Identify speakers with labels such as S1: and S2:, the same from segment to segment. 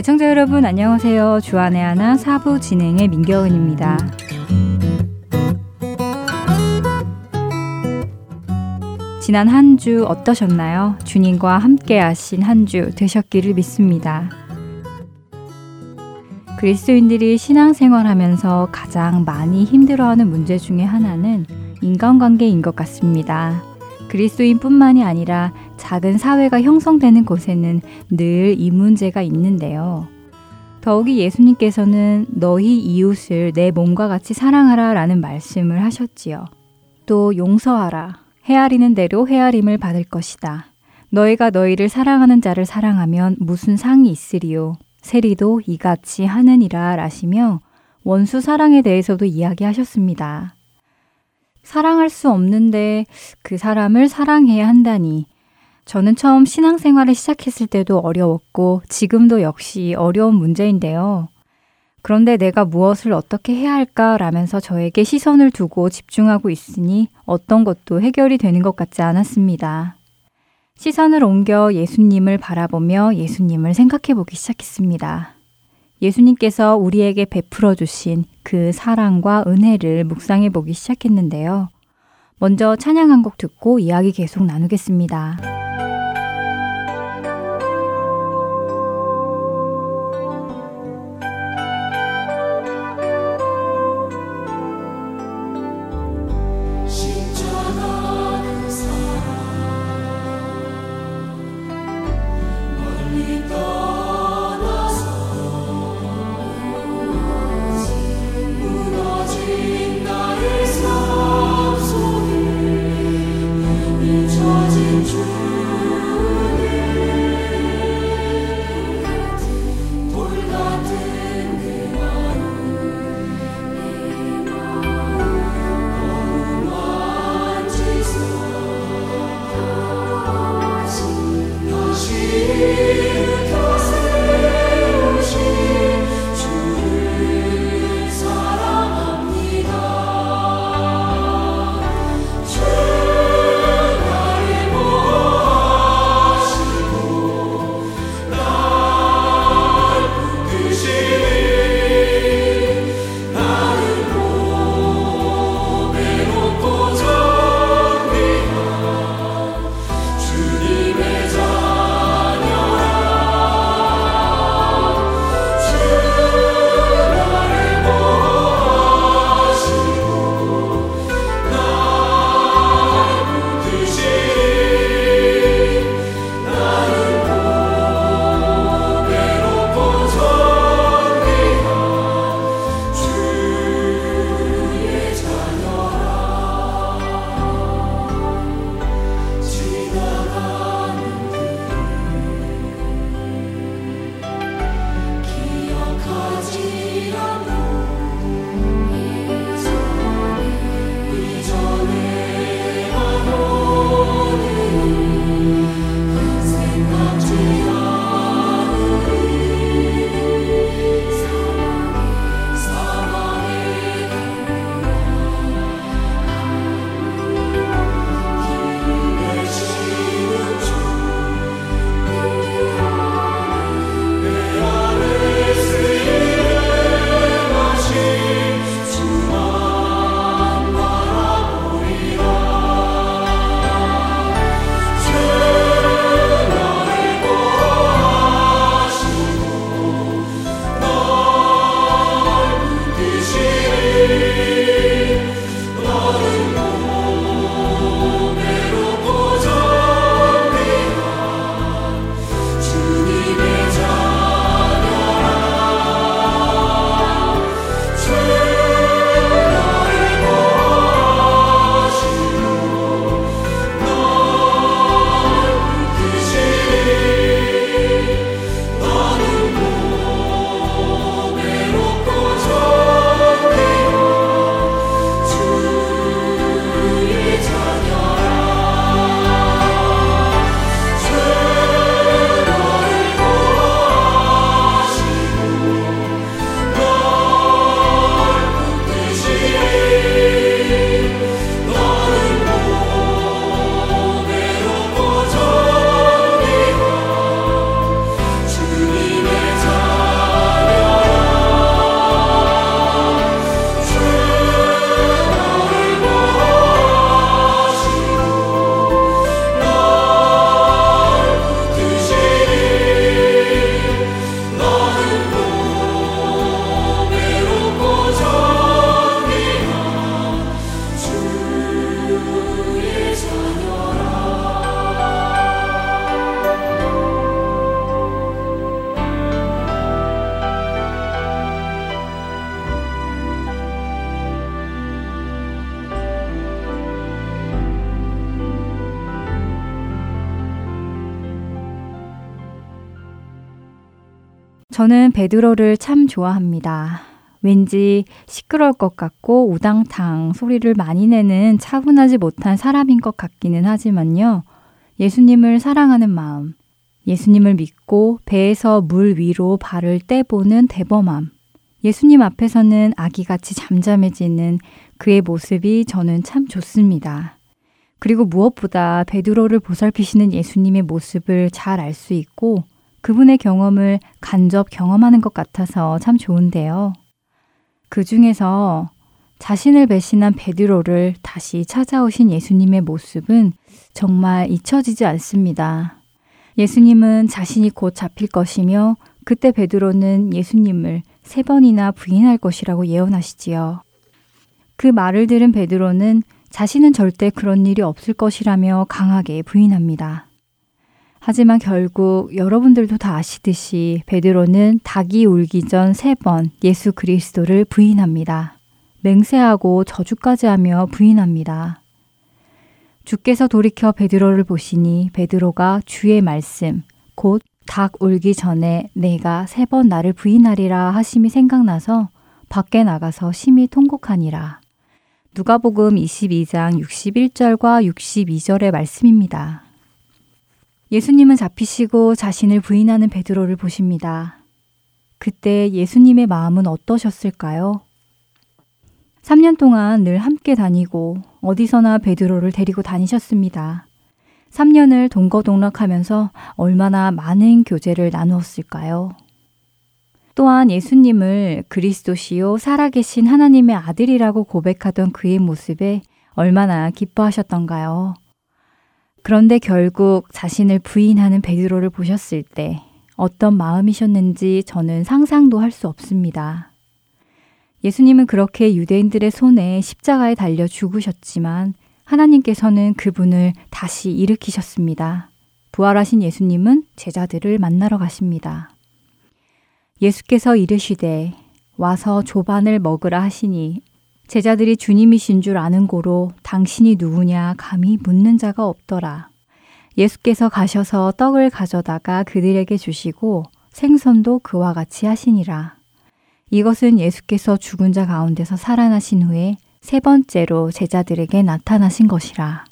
S1: 애청자 여러분 안녕하세요. 주안의 하나 사부 진행의 민경은입니다. 지난 한 주 어떠셨나요? 주님과 함께 하신 한 주 되셨기를 믿습니다. 그리스도인들이 신앙생활하면서 가장 많이 힘들어하는 문제 중의 하나는 인간관계인 것 같습니다. 그리스도인뿐만이 아니라 작은 사회가 형성되는 곳에는 늘 이 문제가 있는데요. 더욱이 예수님께서는 너희 이웃을 내 몸과 같이 사랑하라 라는 말씀을 하셨지요. 또 용서하라. 헤아리는 대로 헤아림을 받을 것이다. 너희가 너희를 사랑하는 자를 사랑하면 무슨 상이 있으리요. 세리도 이같이 하느니라 라시며 원수 사랑에 대해서도 이야기하셨습니다. 사랑할 수 없는데 그 사람을 사랑해야 한다니. 저는 처음 신앙생활을 시작했을 때도 어려웠고 지금도 역시 어려운 문제인데요. 그런데 내가 무엇을 어떻게 해야 할까라면서 저에게 시선을 두고 집중하고 있으니 어떤 것도 해결이 되는 것 같지 않았습니다. 시선을 옮겨 예수님을 바라보며 예수님을 생각해 보기 시작했습니다. 예수님께서 우리에게 베풀어 주신 그 사랑과 은혜를 묵상해 보기 시작했는데요. 먼저 찬양 한 곡 듣고 이야기 계속 나누겠습니다. 저는 베드로를 참 좋아합니다. 왠지 시끄러울 것 같고 우당탕 소리를 많이 내는 차분하지 못한 사람인 것 같기는 하지만요. 예수님을 사랑하는 마음, 예수님을 믿고 배에서 물 위로 발을 떼보는 대범함, 예수님 앞에서는 아기같이 잠잠해지는 그의 모습이 저는 참 좋습니다. 그리고 무엇보다 베드로를 보살피시는 예수님의 모습을 잘 알 수 있고 그분의 경험을 간접 경험하는 것 같아서 참 좋은데요. 그 중에서 자신을 배신한 베드로를 다시 찾아오신 예수님의 모습은 정말 잊혀지지 않습니다. 예수님은 자신이 곧 잡힐 것이며 그때 베드로는 예수님을 세 번이나 부인할 것이라고 예언하시지요. 그 말을 들은 베드로는 자신은 절대 그런 일이 없을 것이라며 강하게 부인합니다. 하지만 결국 여러분들도 다 아시듯이 베드로는 닭이 울기 전 세 번 예수 그리스도를 부인합니다. 맹세하고 저주까지 하며 부인합니다. 주께서 돌이켜 베드로를 보시니 베드로가 주의 말씀 곧 닭 울기 전에 내가 세 번 나를 부인하리라 하심이 생각나서 밖에 나가서 심히 통곡하니라. 누가복음 22장 61절과 62절의 말씀입니다. 예수님은 잡히시고 자신을 부인하는 베드로를 보십니다. 그때 예수님의 마음은 어떠셨을까요? 3년 동안 늘 함께 다니고 어디서나 베드로를 데리고 다니셨습니다. 3년을 동거동락하면서 얼마나 많은 교제를 나누었을까요? 또한 예수님을 그리스도시요 살아계신 하나님의 아들이라고 고백하던 그의 모습에 얼마나 기뻐하셨던가요? 그런데 결국 자신을 부인하는 베드로를 보셨을 때 어떤 마음이셨는지 저는 상상도 할 수 없습니다. 예수님은 그렇게 유대인들의 손에 십자가에 달려 죽으셨지만 하나님께서는 그분을 다시 일으키셨습니다. 부활하신 예수님은 제자들을 만나러 가십니다. 예수께서 이르시되 와서 조반을 먹으라 하시니 제자들이 주님이신 줄 아는 고로 당신이 누구냐 감히 묻는 자가 없더라. 예수께서 가셔서 떡을 가져다가 그들에게 주시고 생선도 그와 같이 하시니라. 이것은 예수께서 죽은 자 가운데서 살아나신 후에 세 번째로 제자들에게 나타나신 것이라.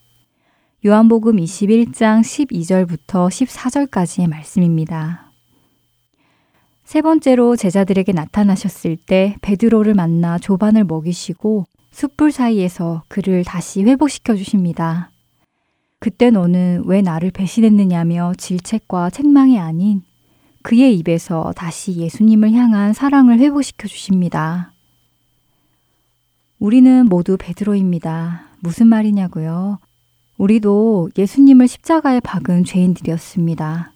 S1: 요한복음 21장 12절부터 14절까지의 말씀입니다. 세 번째로 제자들에게 나타나셨을 때 베드로를 만나 조반을 먹이시고 숯불 사이에서 그를 다시 회복시켜 주십니다. 그때 너는 왜 나를 배신했느냐며 질책과 책망이 아닌 그의 입에서 다시 예수님을 향한 사랑을 회복시켜 주십니다. 우리는 모두 베드로입니다. 무슨 말이냐고요? 우리도 예수님을 십자가에 박은 죄인들이었습니다.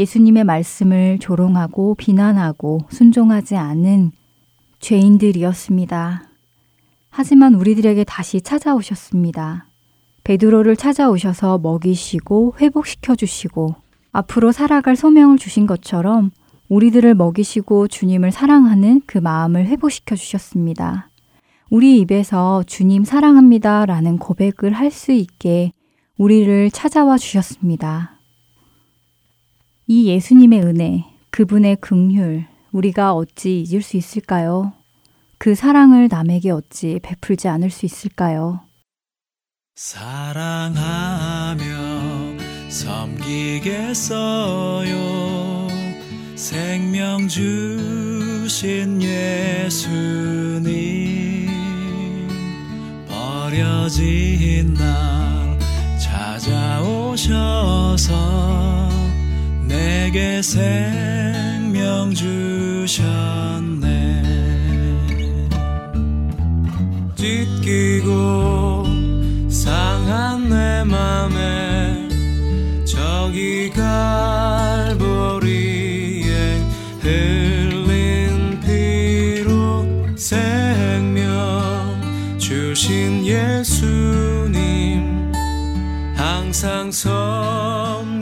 S1: 예수님의 말씀을 조롱하고 비난하고 순종하지 않은 죄인들이었습니다. 하지만 우리들에게 다시 찾아오셨습니다. 베드로를 찾아오셔서 먹이시고 회복시켜 주시고 앞으로 살아갈 소명을 주신 것처럼 우리들을 먹이시고 주님을 사랑하는 그 마음을 회복시켜 주셨습니다. 우리 입에서 주님 사랑합니다 라는 고백을 할 수 있게 우리를 찾아와 주셨습니다. 이 예수님의 은혜, 그분의 긍휼, 우리가 어찌 잊을 수 있을까요? 그 사랑을 남에게 어찌 베풀지 않을 수 있을까요?
S2: 사랑하며 섬기겠어요. 생명 주신 예수님 버려진 날 찾아오셔서 내게 생명 주셨네. 찢기고 상한 내 맘에 저기 갈보리에 흘린 피로 생명 주신 예수님 항상 섬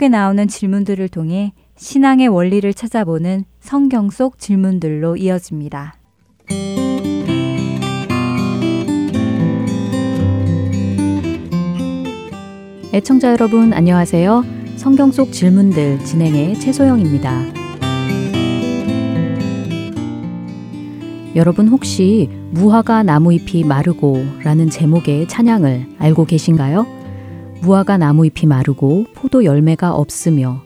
S3: 속에 나오는 질문들을 통해 신앙의 원리를 찾아보는 성경 속 질문들로 이어집니다. 애청자 여러분 안녕하세요. 성경 속 질문들 진행의 최소영입니다. 여러분 혹시 무화과 나무잎이 마르고 라는 제목의 찬양을 알고 계신가요? 무화과 나무 잎이 마르고 포도 열매가 없으며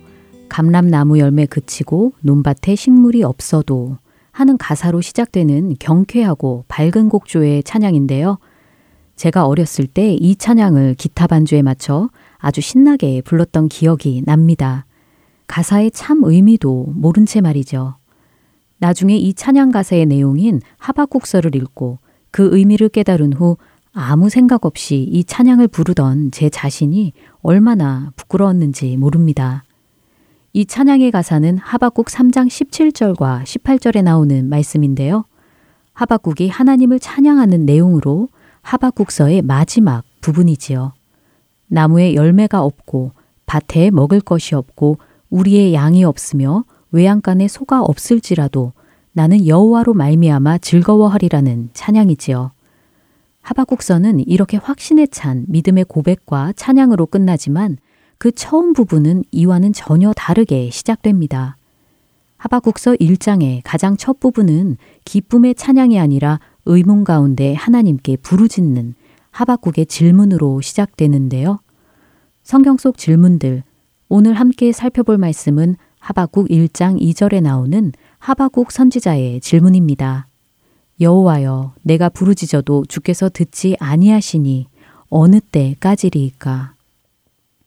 S3: 감람 나무 열매 그치고 논밭에 식물이 없어도 하는 가사로 시작되는 경쾌하고 밝은 곡조의 찬양인데요. 제가 어렸을 때 이 찬양을 기타 반주에 맞춰 아주 신나게 불렀던 기억이 납니다. 가사의 참 의미도 모른 채 말이죠. 나중에 이 찬양 가사의 내용인 하박국서를 읽고 그 의미를 깨달은 후 아무 생각 없이 이 찬양을 부르던 제 자신이 얼마나 부끄러웠는지 모릅니다. 이 찬양의 가사는 하박국 3장 17절과 18절에 나오는 말씀인데요. 하박국이 하나님을 찬양하는 내용으로 하박국서의 마지막 부분이지요. 나무에 열매가 없고 밭에 먹을 것이 없고 우리의 양이 없으며 외양간에 소가 없을지라도 나는 여호와로 말미암아 즐거워하리라는 찬양이지요. 하박국서는 이렇게 확신에 찬 믿음의 고백과 찬양으로 끝나지만 그 처음 부분은 이와는 전혀 다르게 시작됩니다. 하박국서 1장의 가장 첫 부분은 기쁨의 찬양이 아니라 의문 가운데 하나님께 부르짖는 하박국의 질문으로 시작되는데요. 성경 속 질문들, 오늘 함께 살펴볼 말씀은 하박국 1장 2절에 나오는 하박국 선지자의 질문입니다. 여호와여, 내가 부르짖어도 주께서 듣지 아니하시니 어느 때까지리이까?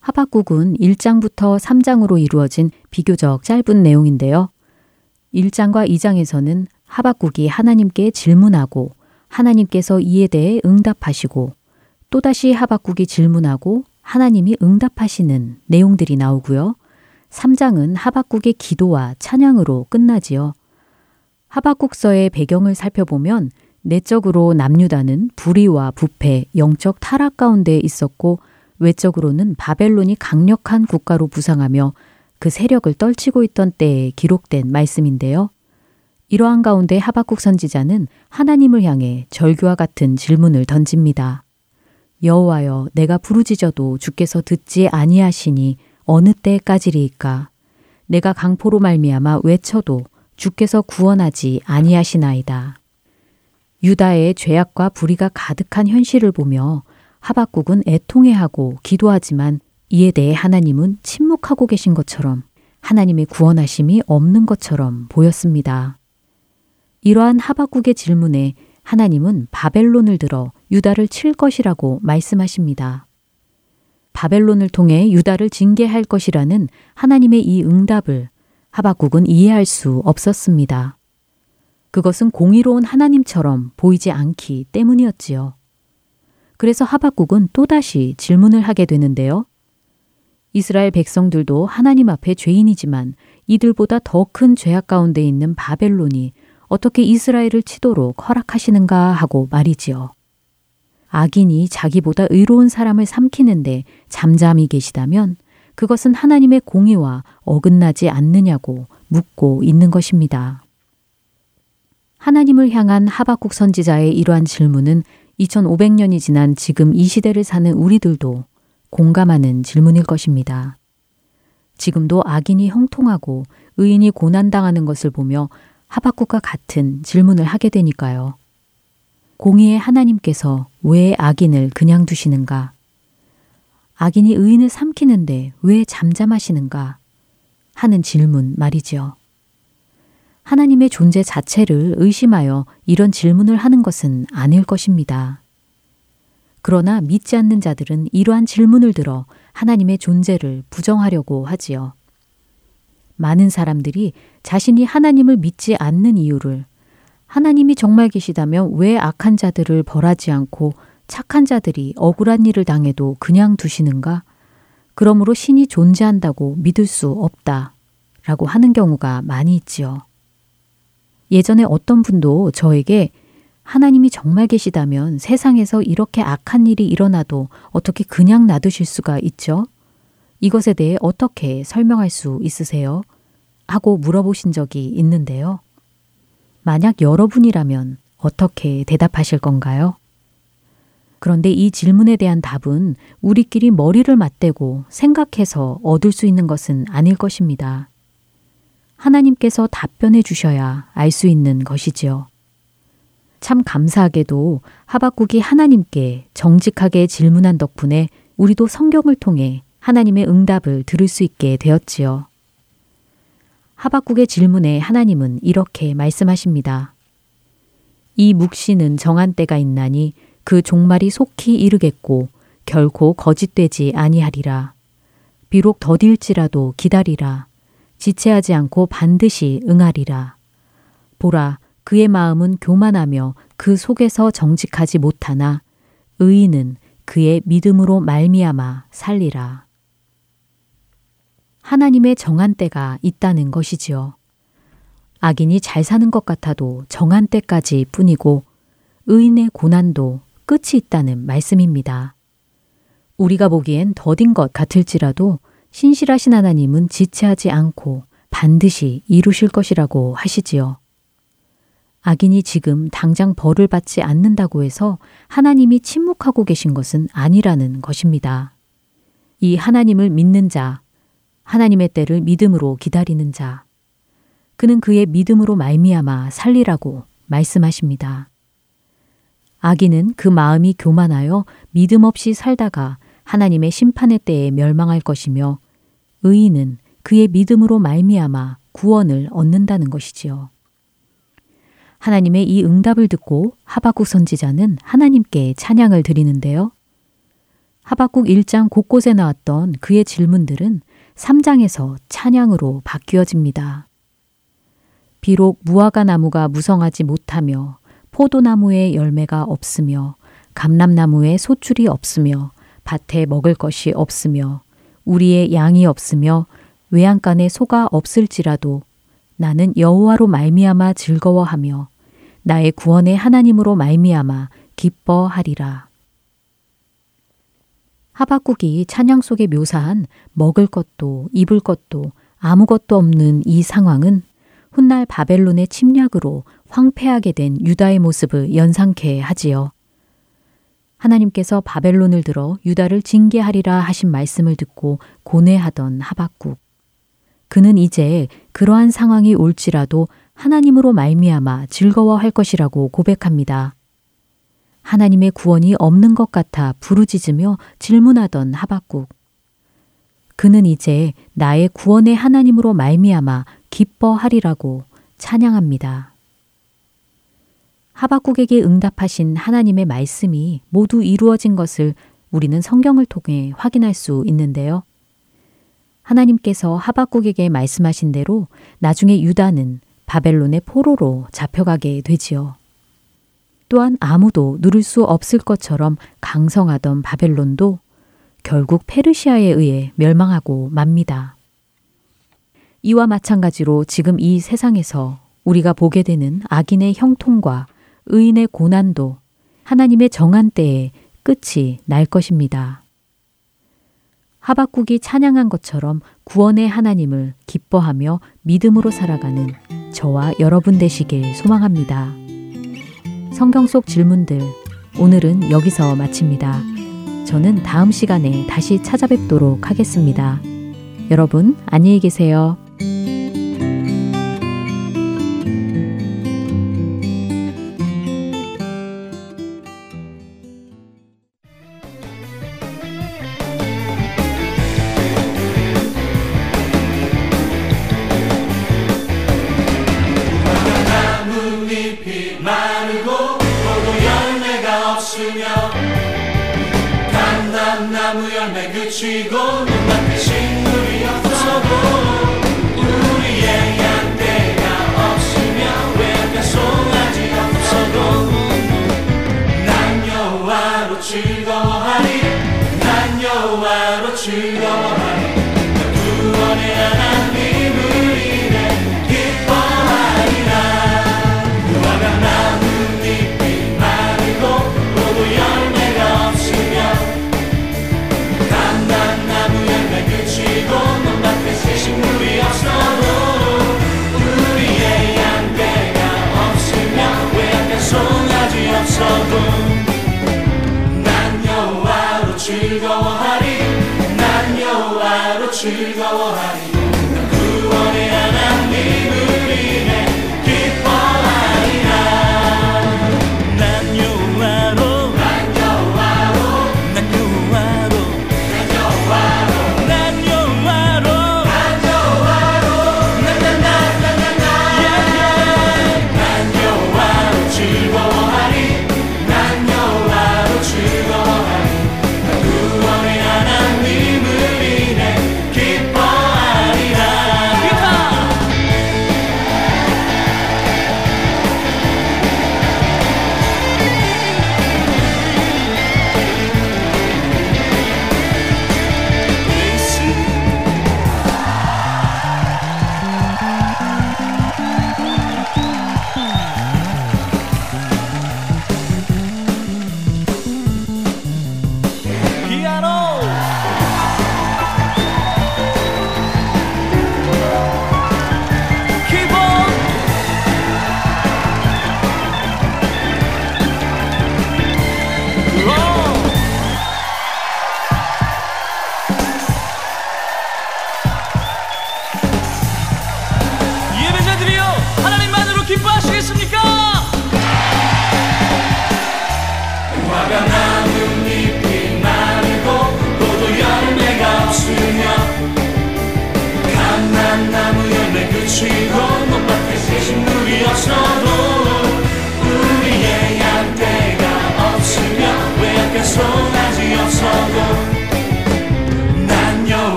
S3: 하박국은 1장부터 3장으로 이루어진 비교적 짧은 내용인데요. 1장과 2장에서는 하박국이 하나님께 질문하고 하나님께서 이에 대해 응답하시고 또다시 하박국이 질문하고 하나님이 응답하시는 내용들이 나오고요. 3장은 하박국의 기도와 찬양으로 끝나지요. 하박국서의 배경을 살펴보면 내적으로 남유다는 불의와 부패, 영적 타락 가운데 있었고 외적으로는 바벨론이 강력한 국가로 부상하며 그 세력을 떨치고 있던 때에 기록된 말씀인데요. 이러한 가운데 하박국 선지자는 하나님을 향해 절규와 같은 질문을 던집니다. 여호와여 내가 부르짖어도 주께서 듣지 아니하시니 어느 때까지리이까 내가 강포로 말미암아 외쳐도 주께서 구원하지 아니하시나이다. 유다의 죄악과 불의가 가득한 현실을 보며 하박국은 애통해하고 기도하지만 이에 대해 하나님은 침묵하고 계신 것처럼 하나님의 구원하심이 없는 것처럼 보였습니다. 이러한 하박국의 질문에 하나님은 바벨론을 들어 유다를 칠 것이라고 말씀하십니다. 바벨론을 통해 유다를 징계할 것이라는 하나님의 이 응답을 하박국은 이해할 수 없었습니다. 그것은 공의로운 하나님처럼 보이지 않기 때문이었지요. 그래서 하박국은 또다시 질문을 하게 되는데요. 이스라엘 백성들도 하나님 앞에 죄인이지만 이들보다 더 큰 죄악 가운데 있는 바벨론이 어떻게 이스라엘을 치도록 허락하시는가 하고 말이지요. 악인이 자기보다 의로운 사람을 삼키는데 잠잠히 계시다면 그것은 하나님의 공의와 어긋나지 않느냐고 묻고 있는 것입니다. 하나님을 향한 하박국 선지자의 이러한 질문은 2500년이 지난 지금 이 시대를 사는 우리들도 공감하는 질문일 것입니다. 지금도 악인이 형통하고 의인이 고난당하는 것을 보며 하박국과 같은 질문을 하게 되니까요. 공의의 하나님께서 왜 악인을 그냥 두시는가? 악인이 의인을 삼키는데 왜 잠잠하시는가? 하는 질문 말이지요. 하나님의 존재 자체를 의심하여 이런 질문을 하는 것은 아닐 것입니다. 그러나 믿지 않는 자들은 이러한 질문을 들어 하나님의 존재를 부정하려고 하지요. 많은 사람들이 자신이 하나님을 믿지 않는 이유를 하나님이 정말 계시다면 왜 악한 자들을 벌하지 않고 착한 자들이 억울한 일을 당해도 그냥 두시는가? 그러므로 신이 존재한다고 믿을 수 없다. 라고 하는 경우가 많이 있지요. 예전에 어떤 분도 저에게 하나님이 정말 계시다면 세상에서 이렇게 악한 일이 일어나도 어떻게 그냥 놔두실 수가 있죠? 이것에 대해 어떻게 설명할 수 있으세요? 하고 물어보신 적이 있는데요. 만약 여러분이라면 어떻게 대답하실 건가요? 그런데 이 질문에 대한 답은 우리끼리 머리를 맞대고 생각해서 얻을 수 있는 것은 아닐 것입니다. 하나님께서 답변해 주셔야 알 수 있는 것이지요. 참 감사하게도 하박국이 하나님께 정직하게 질문한 덕분에 우리도 성경을 통해 하나님의 응답을 들을 수 있게 되었지요. 하박국의 질문에 하나님은 이렇게 말씀하십니다. 이 묵시는 정한 때가 있나니 그 종말이 속히 이르겠고 결코 거짓되지 아니하리라. 비록 더딜지라도 기다리라. 지체하지 않고 반드시 응하리라. 보라, 그의 마음은 교만하며 그 속에서 정직하지 못하나 의인은 그의 믿음으로 말미암아 살리라. 하나님의 정한 때가 있다는 것이지요. 악인이 잘 사는 것 같아도 정한 때까지 뿐이고 의인의 고난도 끝이 있다는 말씀입니다. 우리가 보기엔 더딘 것 같을지라도 신실하신 하나님은 지체하지 않고 반드시 이루실 것이라고 하시지요. 악인이 지금 당장 벌을 받지 않는다고 해서 하나님이 침묵하고 계신 것은 아니라는 것입니다. 이 하나님을 믿는 자, 하나님의 때를 믿음으로 기다리는 자, 그는 그의 믿음으로 말미암아 살리라고 말씀하십니다. 악인은 그 마음이 교만하여 믿음 없이 살다가 하나님의 심판의 때에 멸망할 것이며 의인은 그의 믿음으로 말미암아 구원을 얻는다는 것이지요. 하나님의 이 응답을 듣고 하박국 선지자는 하나님께 찬양을 드리는데요. 하박국 1장 곳곳에 나왔던 그의 질문들은 3장에서 찬양으로 바뀌어집니다. 비록 무화과 나무가 무성하지 못하며 포도나무에 열매가 없으며 감람나무에 소출이 없으며 밭에 먹을 것이 없으며 우리의 양이 없으며 외양간에 소가 없을지라도 나는 여호와로 말미암아 즐거워하며 나의 구원의 하나님으로 말미암아 기뻐하리라. 하박국이 찬양 속에 묘사한 먹을 것도 입을 것도 아무것도 없는 이 상황은 훗날 바벨론의 침략으로 황폐하게 된 유다의 모습을 연상케 하지요. 하나님께서 바벨론을 들어 유다를 징계하리라 하신 말씀을 듣고 고뇌하던 하박국. 그는 이제 그러한 상황이 올지라도 하나님으로 말미암아 즐거워할 것이라고 고백합니다. 하나님의 구원이 없는 것 같아 부르짖으며 질문하던 하박국. 그는 이제 나의 구원의 하나님으로 말미암아 기뻐하리라고 찬양합니다. 하박국에게 응답하신 하나님의 말씀이 모두 이루어진 것을 우리는 성경을 통해 확인할 수 있는데요. 하나님께서 하박국에게 말씀하신 대로 나중에 유다는 바벨론의 포로로 잡혀가게 되지요. 또한 아무도 누를 수 없을 것처럼 강성하던 바벨론도 결국 페르시아에 의해 멸망하고 맙니다. 이와 마찬가지로 지금 이 세상에서 우리가 보게 되는 악인의 형통과 의인의 고난도 하나님의 정한 때에 끝이 날 것입니다. 하박국이 찬양한 것처럼 구원의 하나님을 기뻐하며 믿음으로 살아가는 저와 여러분 되시길 소망합니다. 성경 속 질문들 오늘은 여기서 마칩니다. 저는 다음 시간에 다시 찾아뵙도록 하겠습니다. 여러분 안녕히 계세요.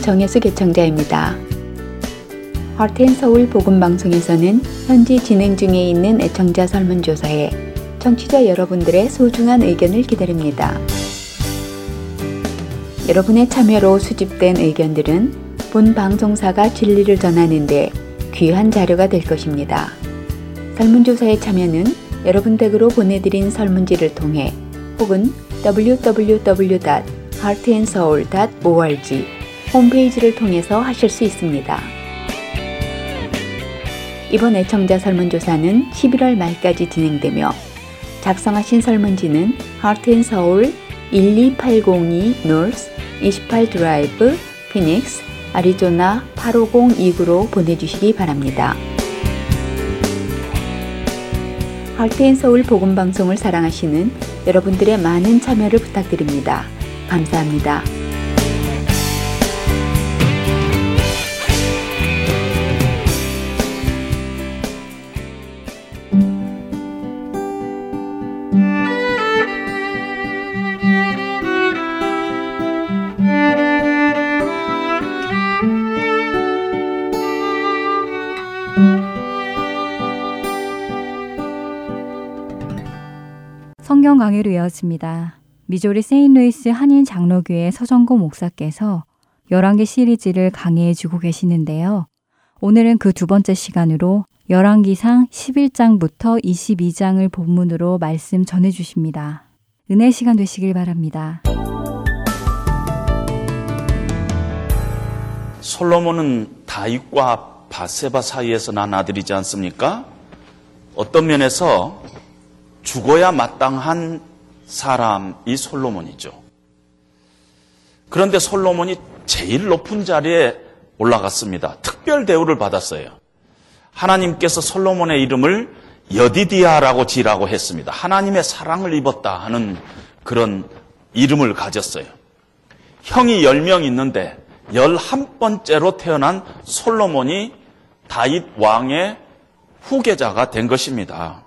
S4: 정혜수 개청자입니다. 하트앤서울 복음방송에서는 현지 진행 중에 있는 애청자 설문조사에 청취자 여러분들의 소중한 의견을 기다립니다. 여러분의 참여로 수집된 의견들은 본 방송사가 진리를 전하는데 귀한 자료가 될 것입니다. 설문조사에 참여는 여러분 댁으로 보내드린 설문지를 통해 혹은 www. 홈페이지를 통해서 하실 수 있습니다. 이번 애청자 설문조사는 11월 말까지 진행되며 작성하신 설문지는 Soul 12802 North 28 Drive, Phoenix 아리조나 85029로 보내주시기 바랍니다. 할테인 서울 복음 방송을 사랑하시는 여러분들의 많은 참여를 부탁드립니다. 감사합니다.
S1: 강의로 이어집니다. 미조리 세인루이스 한인 장로교회 서정고 목사께서 11개 시리즈를 강의해 주고 계시는데요. 오늘은 그 두 번째 시간으로 열왕기상 11장부터 22장을 본문으로 말씀 전해 주십니다. 은혜 시간 되시길 바랍니다.
S5: 솔로몬은 다윗과 바세바 사이에서 난 아들이지 않습니까? 어떤 면에서 죽어야 마땅한 사람이 솔로몬이죠. 그런데 솔로몬이 제일 높은 자리에 올라갔습니다. 특별 대우를 받았어요. 하나님께서 솔로몬의 이름을 여디디아라고 지라고 했습니다. 하나님의 사랑을 입었다 하는 그런 이름을 가졌어요. 형이 10명 있는데 11번째로 태어난 솔로몬이 다윗 왕의 후계자가 된 것입니다.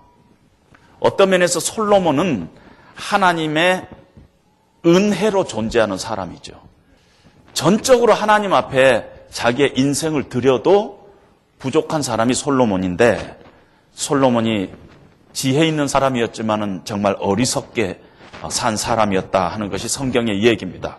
S5: 어떤 면에서 솔로몬은 하나님의 은혜로 존재하는 사람이죠. 전적으로 하나님 앞에 자기의 인생을 들여도 부족한 사람이 솔로몬인데 솔로몬이 지혜 있는 사람이었지만은 정말 어리석게 산 사람이었다 하는 것이 성경의 얘기입니다.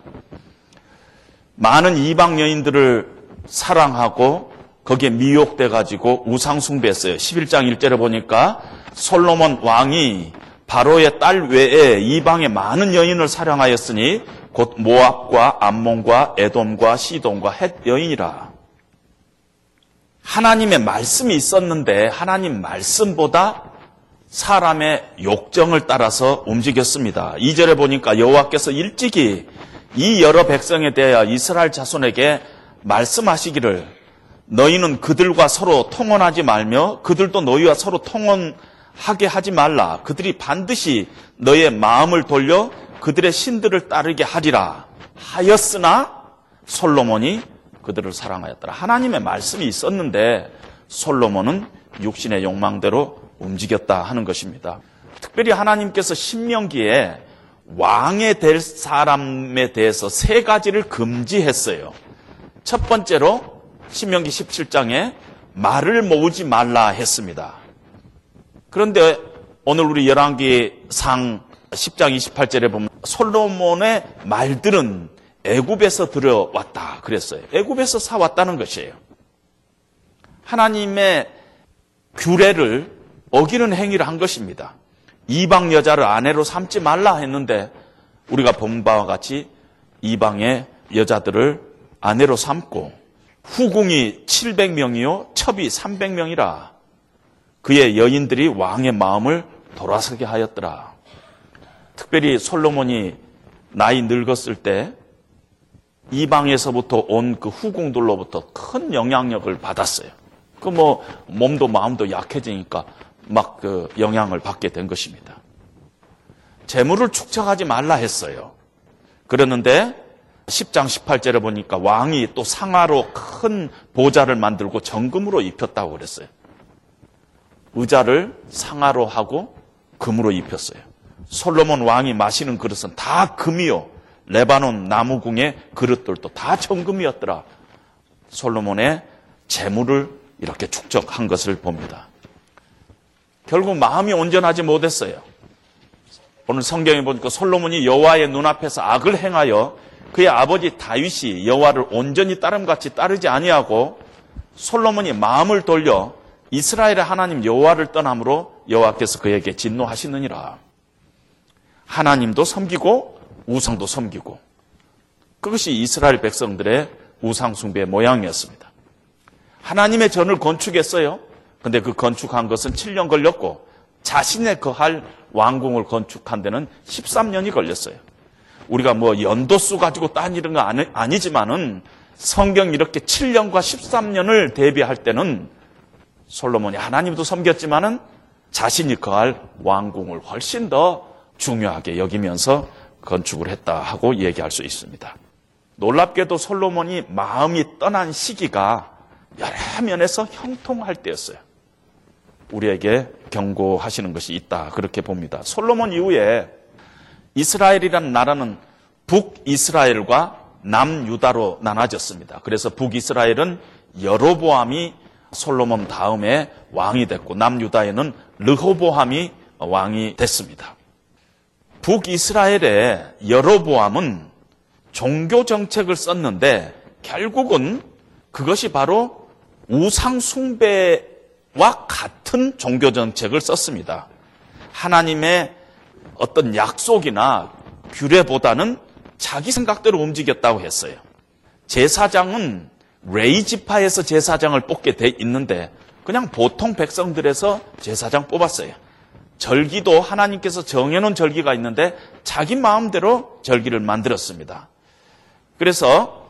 S5: 많은 이방 여인들을 사랑하고 거기에 미혹돼 가지고 우상 숭배했어요. 11장 1절에 보니까 솔로몬 왕이 바로의 딸 외에 이방의 많은 여인을 사랑하였으니 곧 모압과 암몬과 에돔과 시돈과 헷 여인이라. 하나님의 말씀이 있었는데 하나님 말씀보다 사람의 욕정을 따라서 움직였습니다. 2절에 보니까 여호와께서 일찍이 이 여러 백성에 대하여 이스라엘 자손에게 말씀하시기를 너희는 그들과 서로 통혼하지 말며 그들도 너희와 서로 통혼 하게 하지 말라. 그들이 반드시 너의 마음을 돌려 그들의 신들을 따르게 하리라. 하였으나 솔로몬이 그들을 사랑하였더라. 하나님의 말씀이 있었는데 솔로몬은 육신의 욕망대로 움직였다 하는 것입니다. 특별히 하나님께서 신명기에 왕에 될 사람에 대해서 세 가지를 금지했어요. 첫 번째로 신명기 17장에 말을 모으지 말라 했습니다. 그런데 오늘 우리 열왕기 상 10장 28절에 보면 솔로몬의 말들은 애굽에서 들어왔다 그랬어요. 애굽에서 사왔다는 것이에요. 하나님의 규례를 어기는 행위를 한 것입니다. 이방 여자를 아내로 삼지 말라 했는데 우리가 본 바와 같이 이방의 여자들을 아내로 삼고 후궁이 700명이요 첩이 300명이라 그의 여인들이 왕의 마음을 돌아서게 하였더라. 특별히 솔로몬이 나이 늙었을 때 이방에서부터 온 그 후궁들로부터 큰 영향력을 받았어요. 그 뭐 몸도 마음도 약해지니까 막 그 영향을 받게 된 것입니다. 재물을 축적하지 말라 했어요. 그랬는데 10장 18절에 보니까 왕이 또 상하로 큰 보좌를 만들고 정금으로 입혔다고 그랬어요. 의자를 상하로 하고 금으로 입혔어요. 솔로몬 왕이 마시는 그릇은 다 금이요. 레바논 나무궁의 그릇들도 다 정금이었더라. 솔로몬의 재물을 이렇게 축적한 것을 봅니다. 결국 마음이 온전하지 못했어요. 오늘 성경에 보니까 솔로몬이 여호와의 눈앞에서 악을 행하여 그의 아버지 다윗이 여호와를 온전히 따름같이 따르지 아니하고 솔로몬이 마음을 돌려 이스라엘의 하나님 여호와를 떠남으로 여호와께서 그에게 진노하시느니라. 하나님도 섬기고 우상도 섬기고 그것이 이스라엘 백성들의 우상 숭배의 모양이었습니다. 하나님의 전을 건축했어요. 근데 그 건축한 것은 7년 걸렸고 자신의 거할 왕궁을 건축한 데는 13년이 걸렸어요. 우리가 뭐 연도수 가지고 따지는 건 아니, 아니지만은 성경 이렇게 7년과 13년을 대비할 때는 솔로몬이 하나님도 섬겼지만은 자신이 거할 왕궁을 훨씬 더 중요하게 여기면서 건축을 했다 하고 얘기할 수 있습니다. 놀랍게도 솔로몬이 마음이 떠난 시기가 여러 면에서 형통할 때였어요. 우리에게 경고하시는 것이 있다. 그렇게 봅니다. 솔로몬 이후에 이스라엘이라는 나라는 북이스라엘과 남유다로 나눠졌습니다. 그래서 북이스라엘은 여로보암이 솔로몬 다음에 왕이 됐고 남유다에는 르호보암이 왕이 됐습니다. 북이스라엘의 여로보암은 종교 정책을 썼는데 결국은 그것이 바로 우상 숭배와 같은 종교 정책을 썼습니다. 하나님의 어떤 약속이나 규례보다는 자기 생각대로 움직였다고 했어요. 제사장은 레이 지파에서 제사장을 뽑게 돼 있는데 그냥 보통 백성들에서 제사장 뽑았어요. 절기도 하나님께서 정해놓은 절기가 있는데 자기 마음대로 절기를 만들었습니다. 그래서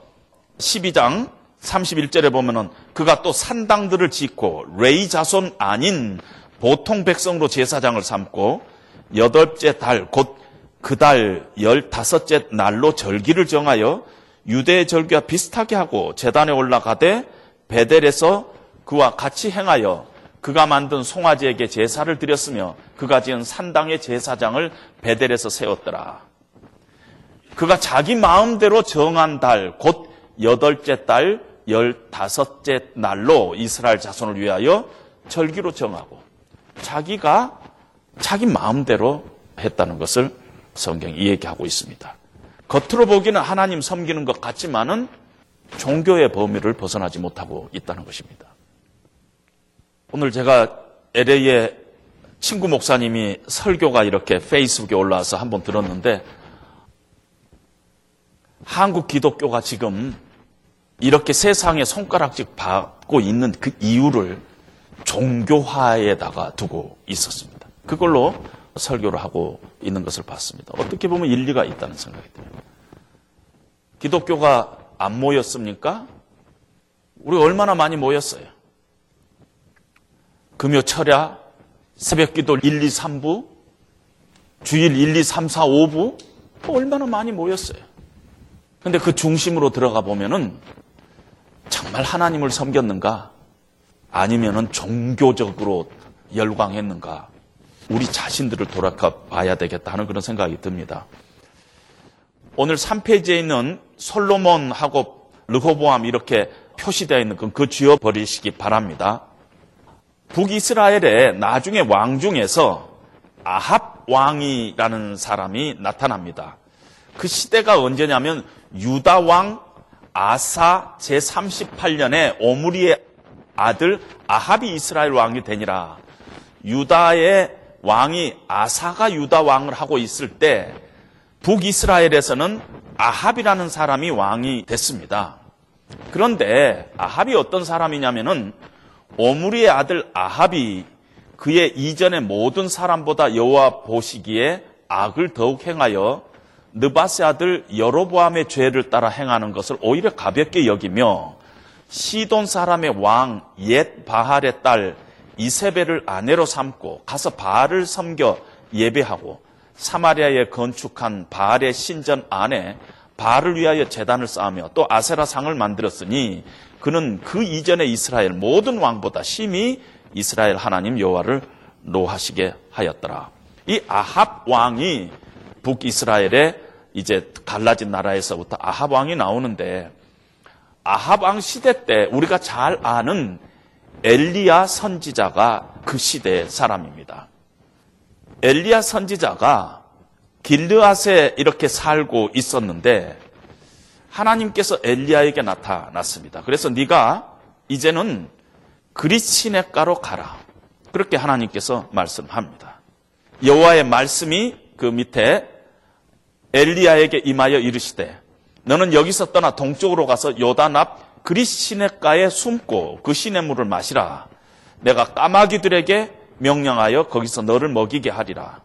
S5: 12장 31절에 보면은 그가 또 산당들을 짓고 레이 자손 아닌 보통 백성으로 제사장을 삼고 여덟째 달 곧 그 달 열다섯째 날로 절기를 정하여 유대 절기와 비슷하게 하고 재단에 올라가되 베델에서 그와 같이 행하여 그가 만든 송아지에게 제사를 드렸으며 그가 지은 산당의 제사장을 베델에서 세웠더라. 그가 자기 마음대로 정한 달, 곧 여덟째 달, 열다섯째 날로 이스라엘 자손을 위하여 절기로 정하고 자기가 자기 마음대로 했다는 것을 성경이 얘기하고 있습니다. 겉으로 보기는 하나님 섬기는 것 같지만은 종교의 범위를 벗어나지 못하고 있다는 것입니다. 오늘 제가 LA에 친구 목사님이 설교가 이렇게 페이스북에 올라와서 한번 들었는데 한국 기독교가 지금 이렇게 세상에 손가락질 받고 있는 그 이유를 종교화에다가 두고 있었습니다. 그걸로 설교를 하고 있는 것을 봤습니다. 어떻게 보면 일리가 있다는 생각이 들어요. 기독교가 안 모였습니까? 우리 얼마나 많이 모였어요? 금요 철야, 새벽 기도 1, 2, 3부, 주일 1, 2, 3, 4, 5부, 얼마나 많이 모였어요. 근데 그 중심으로 들어가 보면은 정말 하나님을 섬겼는가? 아니면은 종교적으로 열광했는가? 우리 자신들을 돌아가 봐야 되겠다 하는 그런 생각이 듭니다. 오늘 3페이지에 있는 솔로몬하고 르호보암 이렇게 표시되어 있는 그, 그 지워버리시기 바랍니다. 북이스라엘의 나중에 왕 중에서 아합 왕이라는 사람이 나타납니다. 그 시대가 언제냐면 유다 왕 아사 제38년에 오므리의 아들 아합이 이스라엘 왕이 되니라. 유다의 왕이 아사가 유다 왕을 하고 있을 때 북이스라엘에서는 아합이라는 사람이 왕이 됐습니다. 그런데 아합이 어떤 사람이냐면은 오므리의 아들 아합이 그의 이전의 모든 사람보다 여호와 보시기에 악을 더욱 행하여 느바세 아들 여로보암의 죄를 따라 행하는 것을 오히려 가볍게 여기며 시돈 사람의 왕 옛 바할의 딸 이세벨을 아내로 삼고 가서 바알을 섬겨 예배하고 사마리아에 건축한 바알의 신전 안에 바알을 위하여 재단을 쌓으며 또 아세라 상을 만들었으니 그는 그 이전의 이스라엘 모든 왕보다 심히 이스라엘 하나님 여호와를 노하시게 하였더라. 이 아합 왕이 북이스라엘의 이제 갈라진 나라에서부터 아합 왕이 나오는데 아합 왕 시대 때 우리가 잘 아는 엘리야 선지자가 그 시대의 사람입니다. 엘리야 선지자가 길르앗에 이렇게 살고 있었는데 하나님께서 엘리야에게 나타났습니다. 그래서 네가 이제는 그리시네가로 가라. 그렇게 하나님께서 말씀합니다. 여호와의 말씀이 그 밑에 엘리야에게 임하여 이르시되 너는 여기서 떠나 동쪽으로 가서 요단 앞 그리시네가에 숨고 그 시냇물을 마시라. 내가 까마귀들에게 명령하여 거기서 너를 먹이게 하리라.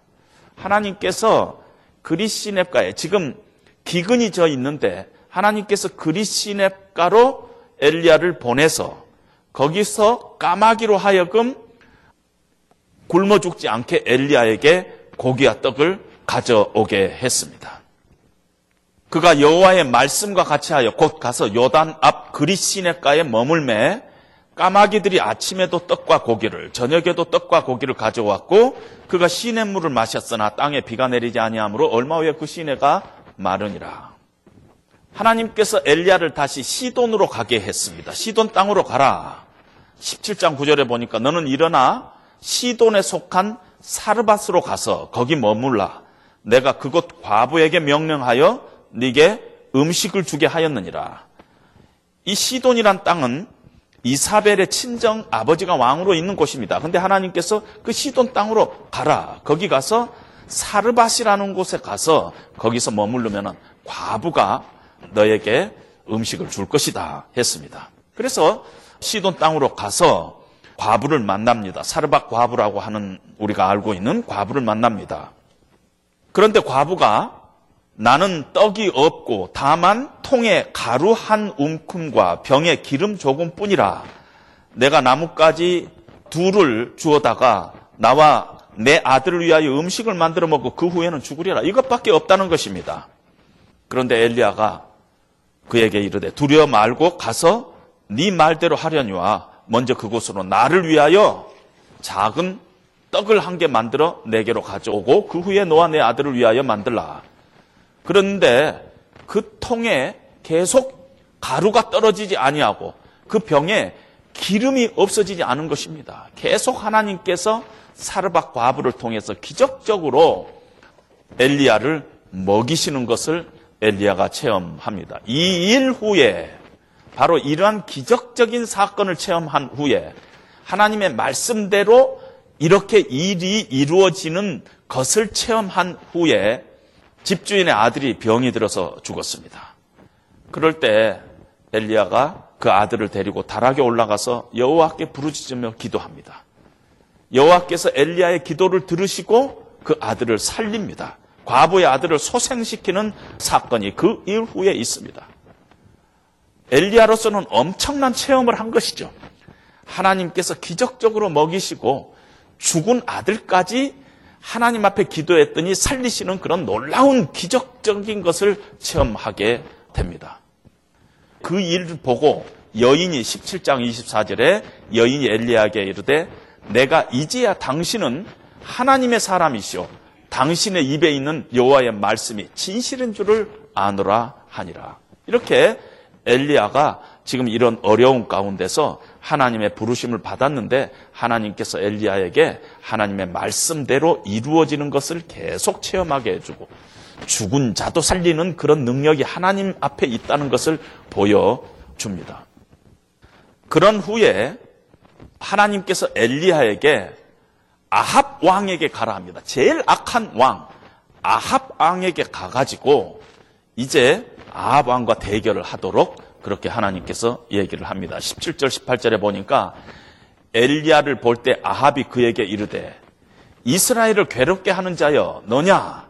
S5: 하나님께서 그리시네가에 지금 기근이 져 있는데 하나님께서 그리시네가로 엘리야를 보내서 거기서 까마귀로 하여금 굶어 죽지 않게 엘리야에게 고기와 떡을 가져오게 했습니다. 그가 여호와의 말씀과 같이 하여 곧 가서 요단 앞 그리시네가에 머물매 까마귀들이 아침에도 떡과 고기를 저녁에도 떡과 고기를 가져왔고 그가 시냇 물을 마셨으나 땅에 비가 내리지 아니하므로 얼마 후에 그 시내가 마르니라. 하나님께서 엘리야를 다시 시돈으로 가게 했습니다. 시돈 땅으로 가라. 17장 9절에 보니까 너는 일어나 시돈에 속한 사르밧으로 가서 거기 머물라. 내가 그곳 과부에게 명령하여 네게 음식을 주게 하였느니라. 이 시돈이란 땅은 이사벨의 친정 아버지가 왕으로 있는 곳입니다. 근데 하나님께서 그 시돈 땅으로 가라. 거기 가서 사르밧이라는 곳에 가서 거기서 머무르면 과부가 너에게 음식을 줄 것이다 했습니다. 그래서 시돈 땅으로 가서 과부를 만납니다. 사르밧 과부라고 하는 우리가 알고 있는 과부를 만납니다. 그런데 과부가 나는 떡이 없고 다만 통에 가루 한 움큼과 병에 기름 조금뿐이라 내가 나뭇가지 둘을 주어다가 나와 내 아들을 위하여 음식을 만들어 먹고 그 후에는 죽으리라 이것밖에 없다는 것입니다. 그런데 엘리야가 그에게 이르되 두려워 말고 가서 네 말대로 하려니와 먼저 그곳으로 나를 위하여 작은 떡을 한 개 만들어 내게로 가져오고 그 후에 너와 내 아들을 위하여 만들라. 그런데 그 통에 계속 가루가 떨어지지 아니하고 그 병에 기름이 없어지지 않은 것입니다. 계속 하나님께서 사르밧 과부를 통해서 기적적으로 엘리야를 먹이시는 것을 엘리야가 체험합니다. 이 일 후에 바로 이러한 기적적인 사건을 체험한 후에 하나님의 말씀대로 이렇게 일이 이루어지는 것을 체험한 후에 집주인의 아들이 병이 들어서 죽었습니다. 그럴 때 엘리야가 그 아들을 데리고 다락에 올라가서 여호와께 부르짖으며 기도합니다. 여호와께서 엘리야의 기도를 들으시고 그 아들을 살립니다. 과부의 아들을 소생시키는 사건이 그 이후에 있습니다. 엘리야로서는 엄청난 체험을 한 것이죠. 하나님께서 기적적으로 먹이시고 죽은 아들까지 하나님 앞에 기도했더니 살리시는 그런 놀라운 기적적인 것을 체험하게 됩니다. 그 일을 보고 여인이 17장 24절에 여인이 엘리야에게 이르되 내가 이제야 당신은 하나님의 사람이시오. 당신의 입에 있는 여호와의 말씀이 진실인 줄을 아노라 하니라. 이렇게 엘리야가 지금 이런 어려운 가운데서 하나님의 부르심을 받았는데 하나님께서 엘리야에게 하나님의 말씀대로 이루어지는 것을 계속 체험하게 해주고 죽은 자도 살리는 그런 능력이 하나님 앞에 있다는 것을 보여줍니다. 그런 후에 하나님께서 엘리야에게 아합 왕에게 가라 합니다. 제일 악한 왕 아합 왕에게 가가지고 이제 아합 왕과 대결을 하도록 그렇게 하나님께서 얘기를 합니다. 17절 18절에 보니까 엘리야를 볼 때 아합이 그에게 이르되 이스라엘을 괴롭게 하는 자여 너냐?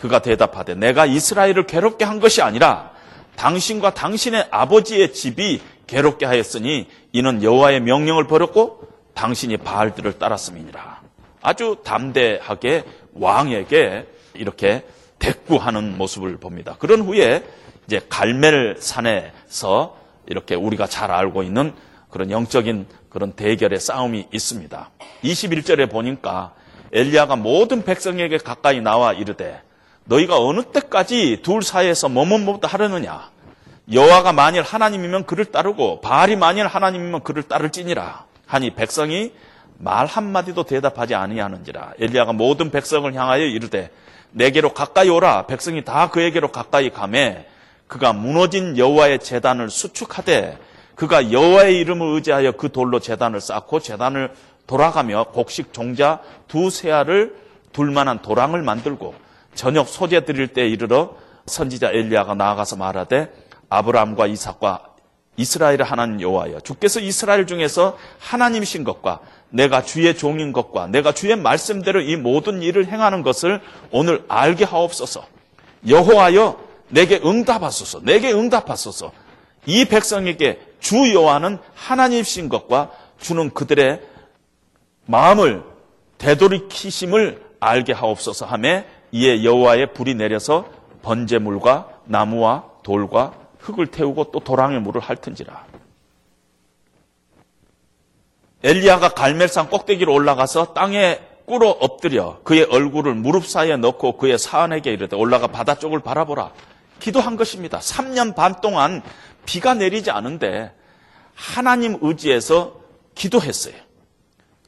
S5: 그가 대답하되 내가 이스라엘을 괴롭게 한 것이 아니라 당신과 당신의 아버지의 집이 괴롭게 하였으니 이는 여호와의 명령을 버렸고 당신이 바알들을 따랐음이니라. 아주 담대하게 왕에게 이렇게 대꾸하는 모습을 봅니다. 그런 후에 이제 갈멜 산에 서 이렇게 우리가 잘 알고 있는 그런 영적인 그런 대결의 싸움이 있습니다. 21절에 보니까 엘리야가 모든 백성에게 가까이 나와 이르되 너희가 어느 때까지 둘 사이에서 머뭇머뭇 하려느냐? 여호와가 만일 하나님이면 그를 따르고 바알이 만일 하나님이면 그를 따를지니라. 하니 백성이 말 한마디도 대답하지 아니하는지라 엘리야가 모든 백성을 향하여 이르되 내게로 가까이 오라. 백성이 다 그에게로 가까이 가매 그가 무너진 여호와의 재단을 수축하되 그가 여호와의 이름을 의지하여 그 돌로 재단을 쌓고 재단을 돌아가며 곡식 종자 두 세알을 둘 만한 도랑을 만들고 저녁 소재 드릴 때 이르러 선지자 엘리야가 나아가서 말하되 아브라함과 이삭과 이스라엘의 하나님 여호와여 주께서 이스라엘 중에서 하나님이신 것과 내가 주의 종인 것과 내가 주의 말씀대로 이 모든 일을 행하는 것을 오늘 알게 하옵소서. 여호와여 내게 응답하소서. 내게 응답하소서. 이 백성에게 주 여호와는 하나님이신 것과 주는 그들의 마음을 되돌이키심을 알게 하옵소서 하매 이에 여호와의 불이 내려서 번제물과 나무와 돌과 흙을 태우고 또 도랑의 물을 핥은지라. 엘리야가 갈멜산 꼭대기로 올라가서 땅에 꿇어 엎드려 그의 얼굴을 무릎 사이에 넣고 그의 사안에게 이르되 올라가 바다 쪽을 바라보라. 기도한 것입니다. 3년 반 동안 비가 내리지 않은데 하나님 의지에서 기도했어요.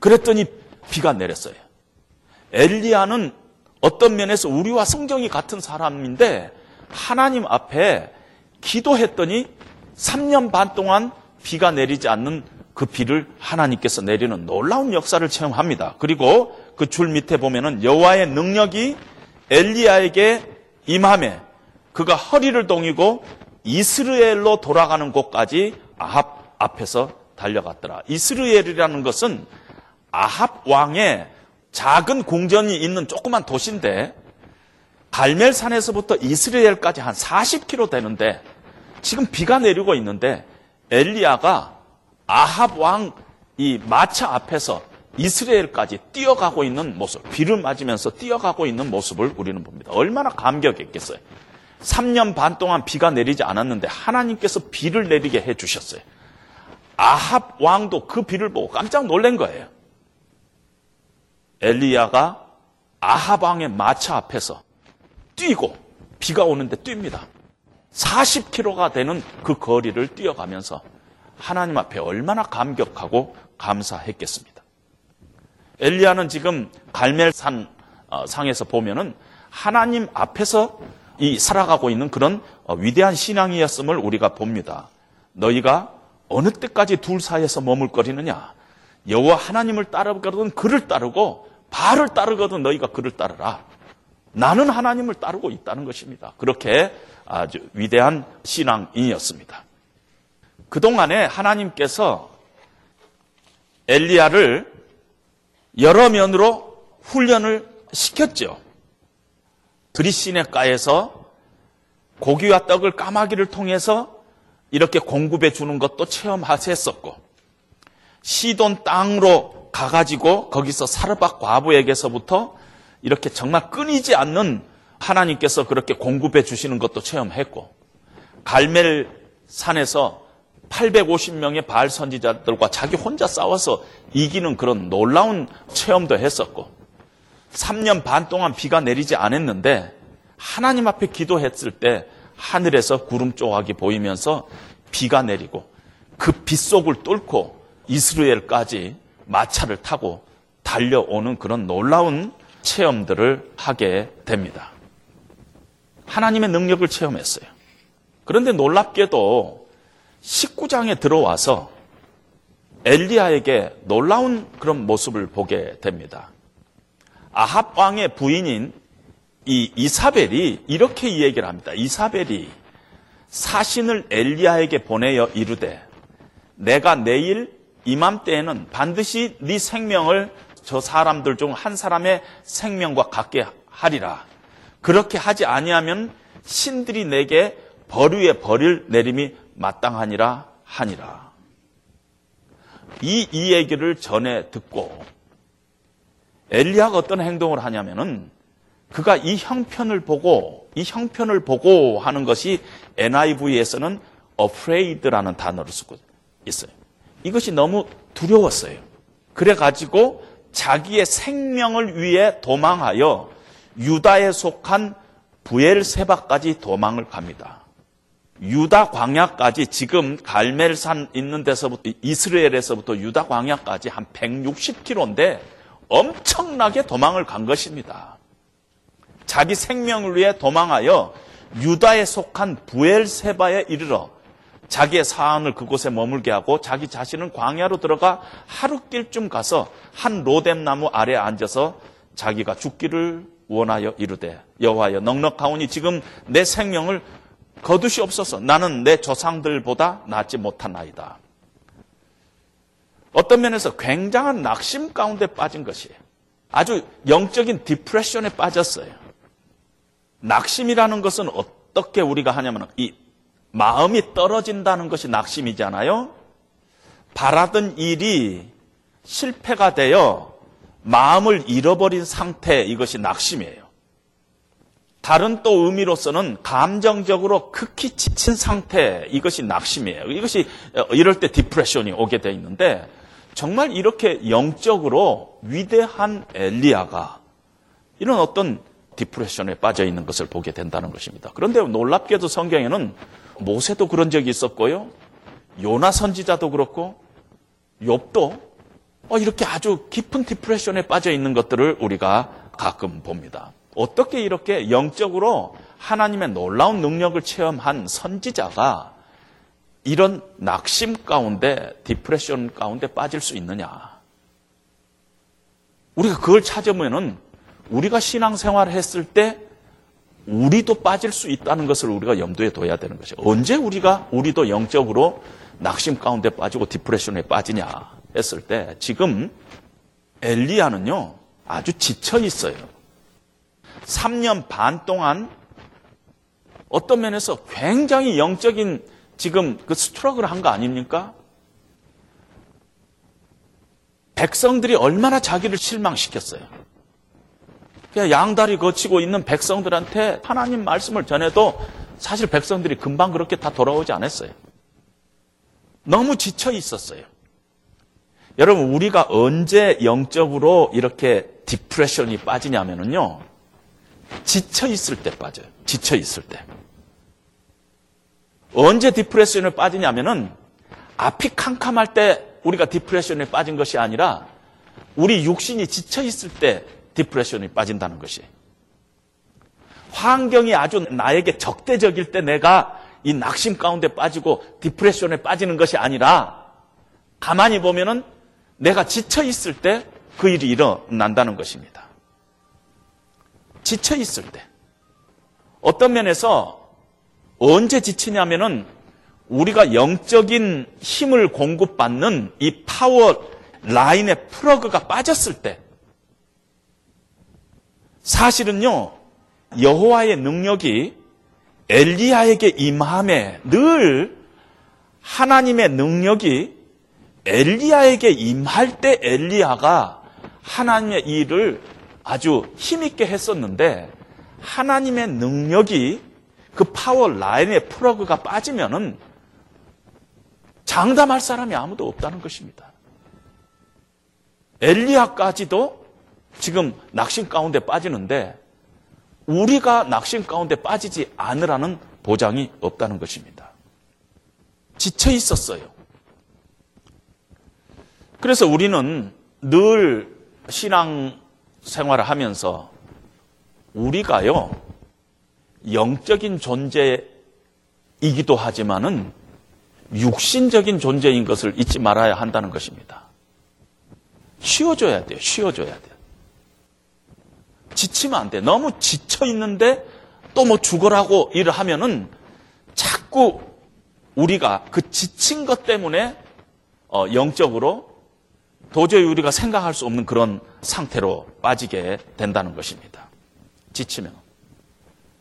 S5: 그랬더니 비가 내렸어요. 엘리야는 어떤 면에서 우리와 성정이 같은 사람인데 하나님 앞에 기도했더니 3년 반 동안 비가 내리지 않는 그 비를 하나님께서 내리는 놀라운 역사를 체험합니다. 그리고 그 줄 밑에 보면은 여호와의 능력이 엘리야에게 임함에 그가 허리를 동이고 이스라엘로 돌아가는 곳까지 아합 앞에서 달려갔더라. 이스라엘이라는 것은 아합 왕의 작은 궁전이 있는 조그만 도시인데 갈멜산에서부터 이스라엘까지 한 40km 되는데 지금 비가 내리고 있는데 엘리야가 아합 왕 이 마차 앞에서 이스라엘까지 뛰어가고 있는 모습, 비를 맞으면서 뛰어가고 있는 모습을 우리는 봅니다. 얼마나 감격했겠어요. 3년 반 동안 비가 내리지 않았는데 하나님께서 비를 내리게 해 주셨어요. 아합 왕도 그 비를 보고 깜짝 놀란 거예요. 엘리야가 아합 왕의 마차 앞에서 뛰고 비가 오는데 뜁니다. 40km가 되는 그 거리를 뛰어가면서 하나님 앞에 얼마나 감격하고 감사했겠습니다. 엘리야는 지금 갈멜산 어, 상에서 보면은 하나님 앞에서 이 살아가고 있는 그런 어, 위대한 신앙이었음을 우리가 봅니다. 너희가 어느 때까지 둘 사이에서 머물거리느냐? 여호와 하나님을 따르거든 그를 따르고 바를 따르거든 너희가 그를 따르라. 나는 하나님을 따르고 있다는 것입니다. 그렇게 아주 위대한 신앙인이었습니다. 그동안에 하나님께서 엘리야를 여러 면으로 훈련을 시켰죠. 드리시네가에서 고기와 떡을 까마귀를 통해서 이렇게 공급해 주는 것도 체험하셨었고 시돈 땅으로 가가지고 거기서 사르밧 과부에게서부터 이렇게 정말 끊이지 않는 하나님께서 그렇게 공급해 주시는 것도 체험했고 갈멜 산에서 850명의 바알 선지자들과 자기 혼자 싸워서 이기는 그런 놀라운 체험도 했었고 3년 반 동안 비가 내리지 않았는데 하나님 앞에 기도했을 때 하늘에서 구름 조각이 보이면서 비가 내리고 그 빗속을 뚫고 이스라엘까지 마차를 타고 달려오는 그런 놀라운 체험들을 하게 됩니다. 하나님의 능력을 체험했어요. 그런데 놀랍게도 19장에 들어와서 엘리야에게 놀라운 그런 모습을 보게 됩니다. 아합 왕의 부인인 이 이사벨이 이렇게 이 얘기를 합니다. 이사벨이 사신을 엘리야에게 보내어 이르되 내가 내일 이맘때에는 반드시 네 생명을 저 사람들 중 한 사람의 생명과 같게 하리라. 그렇게 하지 아니하면 신들이 내게 벌위에 벌을 내림이 마땅하니라 하니라. 이, 이 얘기를 전해 듣고 엘리야가 어떤 행동을 하냐면은 그가 이 형편을 보고 이 형편을 보고 하는 것이 NIV에서는 afraid라는 단어를 쓰고 있어요. 이것이 너무 두려웠어요. 그래 가지고 자기의 생명을 위해 도망하여 유다에 속한 부엘세바까지 도망을 갑니다. 유다 광야까지 지금 갈멜산 있는 데서부터 이스라엘에서부터 유다 광야까지 한 160km인데 엄청나게 도망을 간 것입니다. 자기 생명을 위해 도망하여 유다에 속한 부엘세바에 이르러 자기의 사안을 그곳에 머물게 하고 자기 자신은 광야로 들어가 하루길쯤 가서 한 로뎀나무 아래 앉아서 자기가 죽기를 원하여 이르되 여호와여 넉넉하오니 지금 내 생명을 거두시옵소서 나는 내 조상들보다 낫지 못한나이다. 어떤 면에서 굉장한 낙심 가운데 빠진 것이에요. 아주 영적인 디프레션에 빠졌어요. 낙심이라는 것은 어, 어떻게 우리가 하냐면 이 마음이 떨어진다는 것이 낙심이잖아요. 바라던 일이 실패가 되어 마음을 잃어버린 상태 이것이 낙심이에요. 다른 또 의미로서는 감정적으로 극히 지친 상태 이것이 낙심이에요. 이것이 어, 이럴 때 디프레션이 오게 돼 있는데 정말 이렇게 영적으로 위대한 엘리야가 이런 어떤 디프레션에 빠져 있는 것을 보게 된다는 것입니다. 그런데 놀랍게도 성경에는 모세도 그런 적이 있었고요. 요나 선지자도 그렇고 욥도 어, 이렇게 아주 깊은 디프레션에 빠져 있는 것들을 우리가 가끔 봅니다. 어떻게 이렇게 영적으로 하나님의 놀라운 능력을 체험한 선지자가 이런 낙심 가운데, 디프레션 가운데 빠질 수 있느냐. 우리가 그걸 찾으면은 우리가 신앙생활을 했을 때 우리도 빠질 수 있다는 것을 우리가 염두에 둬야 되는 것이죠. 언제 우리가 우리도 영적으로 낙심 가운데 빠지고 디프레션에 빠지냐 했을 때 지금 엘리야는요 아주 지쳐 있어요. 3년 반 동안 어떤 면에서 굉장히 영적인 지금 그 스트럭을 한 거 아닙니까? 백성들이 얼마나 자기를 실망시켰어요. 그냥 양다리 거치고 있는 백성들한테 하나님 말씀을 전해도 사실 백성들이 금방 그렇게 다 돌아오지 않았어요. 너무 지쳐 있었어요. 여러분, 우리가 언제 영적으로 이렇게 depression이 빠지냐면요. 지쳐 있을 때 빠져요. 지쳐 있을 때. 언제 depression에 빠지냐면은 앞이 캄캄할 때 우리가 depression에 빠진 것이 아니라 우리 육신이 지쳐 있을 때 depression이 빠진다는 것이. 환경이 아주 나에게 적대적일 때 내가 이 낙심 가운데 빠지고 depression에 빠지는 것이 아니라 가만히 보면은 내가 지쳐 있을 때 그 일이 일어난다는 것입니다. 지쳐 있을 때. 어떤 면에서 언제 지치냐면은 우리가 영적인 힘을 공급받는 이 power line의 플러그가 빠졌을 때 사실은요 여호와의 능력이 엘리야에게 임함에 늘 하나님의 능력이 엘리야에게 임할 때 엘리야가 하나님의 일을 아주 힘있게 했었는데 하나님의 능력이 그 power line의 플러그가 빠지면은 장담할 사람이 아무도 없다는 것입니다. 엘리야까지도 지금 낙심 가운데 빠지는데 우리가 낙심 가운데 빠지지 않으라는 보장이 없다는 것입니다. 지쳐 있었어요. 그래서 우리는 늘 신앙 생활을 하면서 우리가요, 영적인 존재이기도 하지만은 육신적인 존재인 것을 잊지 말아야 한다는 것입니다. 쉬어줘야 돼요. 쉬어줘야 돼요. 지치면 안 돼. 너무 지쳐 있는데 또 뭐 죽어라고 일을 하면은 자꾸 우리가 그 지친 것 때문에 어, 영적으로 도저히 우리가 생각할 수 없는 그런 상태로 빠지게 된다는 것입니다. 지치면.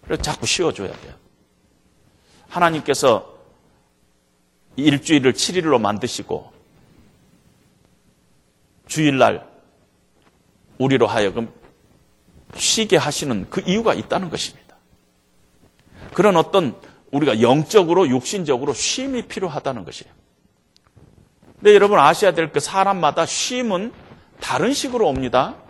S5: 그래서 자꾸 쉬어줘야 돼요. 하나님께서 일주일을 7일로 만드시고 주일날 우리로 하여금 쉬게 하시는 그 이유가 있다는 것입니다. 그런 어떤 우리가 영적으로 육신적으로 쉼이 필요하다는 것이에요. 근데 여러분 아셔야 될 그 사람마다 쉼은 다른 식으로 옵니다.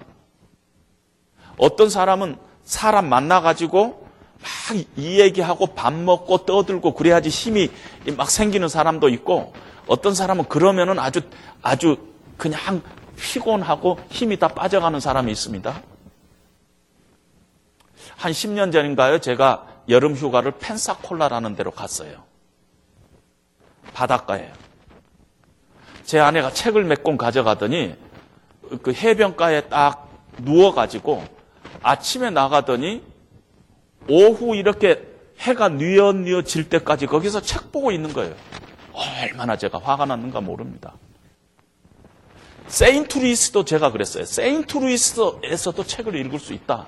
S5: 어떤 사람은 사람 만나가지고 막 이 얘기하고 밥 먹고 떠들고 그래야지 힘이 막 생기는 사람도 있고 어떤 사람은 그러면은 아주 아주 그냥 피곤하고 힘이 다 빠져가는 사람이 있습니다. 한 10년 전인가요? 제가 여름 휴가를 펜사콜라라는 데로 갔어요. 바닷가에. 제 아내가 책을 몇 권 가져가더니 그 해변가에 딱 누워가지고 아침에 나가더니 오후 이렇게 해가 뉘어뉘어 질 때까지 거기서 책 보고 있는 거예요. 얼마나 제가 화가 났는가 모릅니다. 세인트루이스도 제가 그랬어요. 세인트루이스에서도 책을 읽을 수 있다.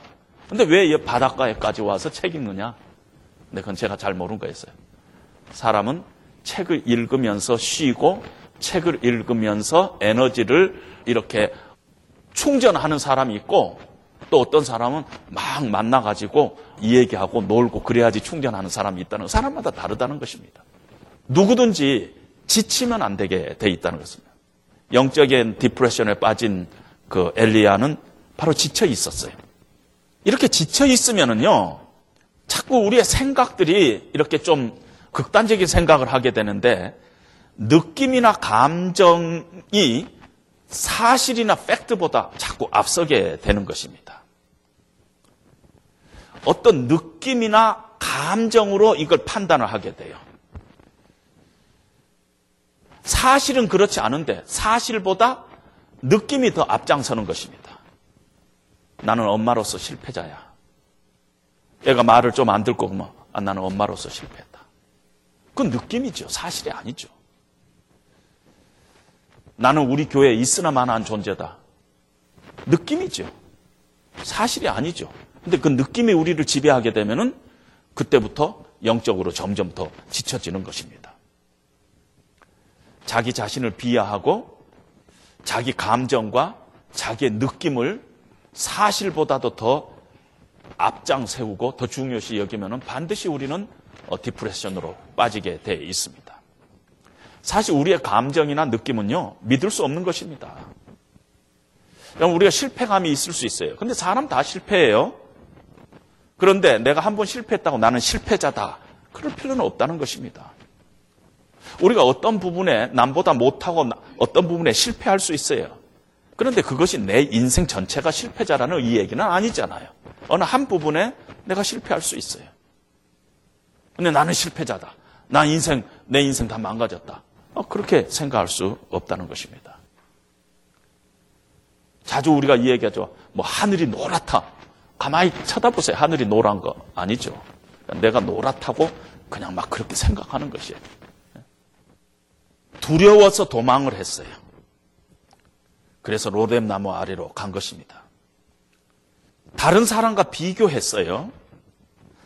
S5: 근데 왜 바닷가에까지 와서 책 읽느냐? 근데 그건 제가 잘 모르는 거였어요. 사람은 책을 읽으면서 쉬고 책을 읽으면서 에너지를 이렇게 충전하는 사람이 있고 또 어떤 사람은 막 만나가지고 이 얘기하고 놀고 그래야지 충전하는 사람이 있다는 사람마다 다르다는 것입니다. 누구든지 지치면 안 되게 돼 있다는 것입니다. 영적인 디프레션에 빠진 그 엘리야는 바로 지쳐 있었어요. 이렇게 지쳐 있으면은요, 자꾸 우리의 생각들이 이렇게 좀 극단적인 생각을 하게 되는데, 느낌이나 감정이 사실이나 팩트보다 자꾸 앞서게 되는 것입니다. 어떤 느낌이나 감정으로 이걸 판단을 하게 돼요. 사실은 그렇지 않은데 사실보다 느낌이 더 앞장서는 것입니다. 나는 엄마로서 실패자야. 애가 말을 좀 안 듣고 그러면 아, 나는 엄마로서 실패했다. 그건 느낌이죠. 사실이 아니죠. 나는 우리 교회에 있으나 마나한 존재다. 느낌이죠. 사실이 아니죠. 근데 그 느낌이 우리를 지배하게 되면은 그때부터 영적으로 점점 더 지쳐지는 것입니다. 자기 자신을 비하하고 자기 감정과 자기의 느낌을 사실보다도 더 앞장 세우고 더 중요시 여기면 반드시 우리는 어, 디프레션으로 빠지게 돼 있습니다. 사실 우리의 감정이나 느낌은요, 믿을 수 없는 것입니다. 우리가 실패감이 있을 수 있어요. 근데 사람 다 실패해요. 그런데 내가 한 번 실패했다고 나는 실패자다. 그럴 필요는 없다는 것입니다. 우리가 어떤 부분에 남보다 못하고 어떤 부분에 실패할 수 있어요. 그런데 그것이 내 인생 전체가 실패자라는 이 얘기는 아니잖아요. 어느 한 부분에 내가 실패할 수 있어요. 근데 나는 실패자다. 나 인생, 내 인생 다 망가졌다. 어, 그렇게 생각할 수 없다는 것입니다. 자주 우리가 이 얘기하죠. 뭐 하늘이 노랗다. 가만히 쳐다보세요. 하늘이 노란 거 아니죠. 내가 노랗다고 그냥 막 그렇게 생각하는 것이에요. 두려워서 도망을 했어요. 그래서 로뎀 나무 아래로 간 것입니다. 다른 사람과 비교했어요.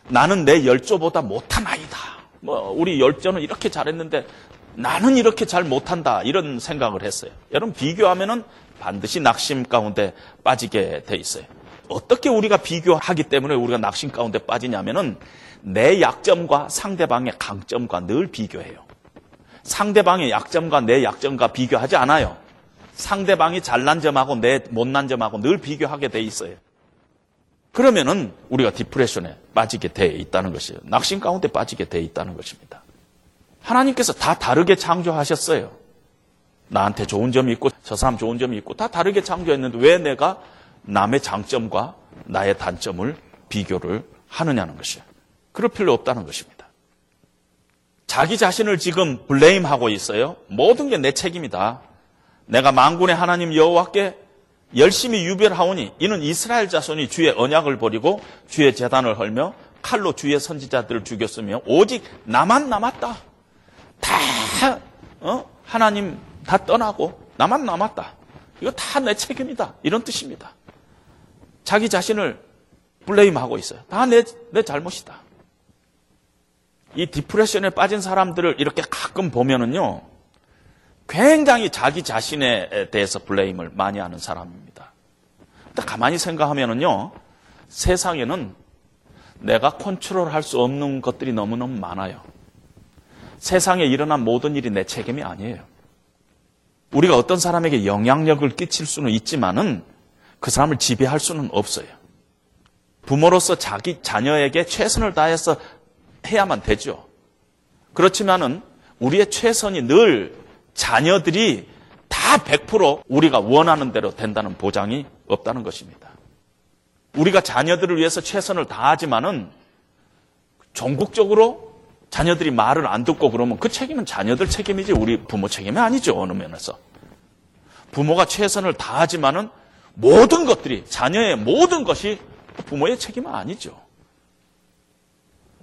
S5: 나는 내 열조보다 못한 아이다. 뭐 우리 열조는 이렇게 잘했는데 나는 이렇게 잘 못한다 이런 생각을 했어요. 여러분 비교하면은 반드시 낙심 가운데 빠지게 돼 있어요. 어떻게 우리가 비교하기 때문에 우리가 낙심 가운데 빠지냐면은 내 약점과 상대방의 강점과 늘 비교해요. 상대방의 약점과 내 약점과 비교하지 않아요. 상대방이 잘난 점하고 내 못난 점하고 늘 비교하게 돼 있어요. 그러면은 우리가 디프레션에 빠지게 돼 있다는 것이에요. 낙심 가운데 빠지게 돼 있다는 것입니다. 하나님께서 다 다르게 창조하셨어요. 나한테 좋은 점이 있고 저 사람 좋은 점이 있고 다 다르게 창조했는데 왜 내가 남의 장점과 나의 단점을 비교를 하느냐는 것이에요. 그럴 필요 없다는 것입니다. 자기 자신을 지금 블레임하고 있어요. 모든 게 내 책임이다. 내가 망군의 하나님 여호와께 열심히 유별하오니 이는 이스라엘 자손이 주의 언약을 버리고 주의 재단을 헐며 칼로 주의 선지자들을 죽였으며 오직 나만 남았다. 다 어? 하나님 다 떠나고 나만 남았다. 이거 다 내 책임이다. 이런 뜻입니다. 자기 자신을 블레임하고 있어요. 다 내 내 잘못이다. 이 디프레션에 빠진 사람들을 이렇게 가끔 보면은요. 굉장히 자기 자신에 대해서 블레임을 많이 하는 사람입니다. 근데 가만히 생각하면은요. 세상에는 내가 컨트롤할 수 없는 것들이 너무너무 많아요. 세상에 일어난 모든 일이 내 책임이 아니에요. 우리가 어떤 사람에게 영향력을 끼칠 수는 있지만은 그 사람을 지배할 수는 없어요. 부모로서 자기 자녀에게 최선을 다해서 해야만 되죠. 그렇지만은 우리의 최선이 늘 자녀들이 다 100% 우리가 원하는 대로 된다는 보장이 없다는 것입니다. 우리가 자녀들을 위해서 최선을 다하지만은 전국적으로 자녀들이 말을 안 듣고 그러면 그 책임은 자녀들 책임이지 우리 부모 책임이 아니죠. 어느 면에서. 부모가 최선을 다하지만은 모든 것들이 자녀의 모든 것이 부모의 책임은 아니죠.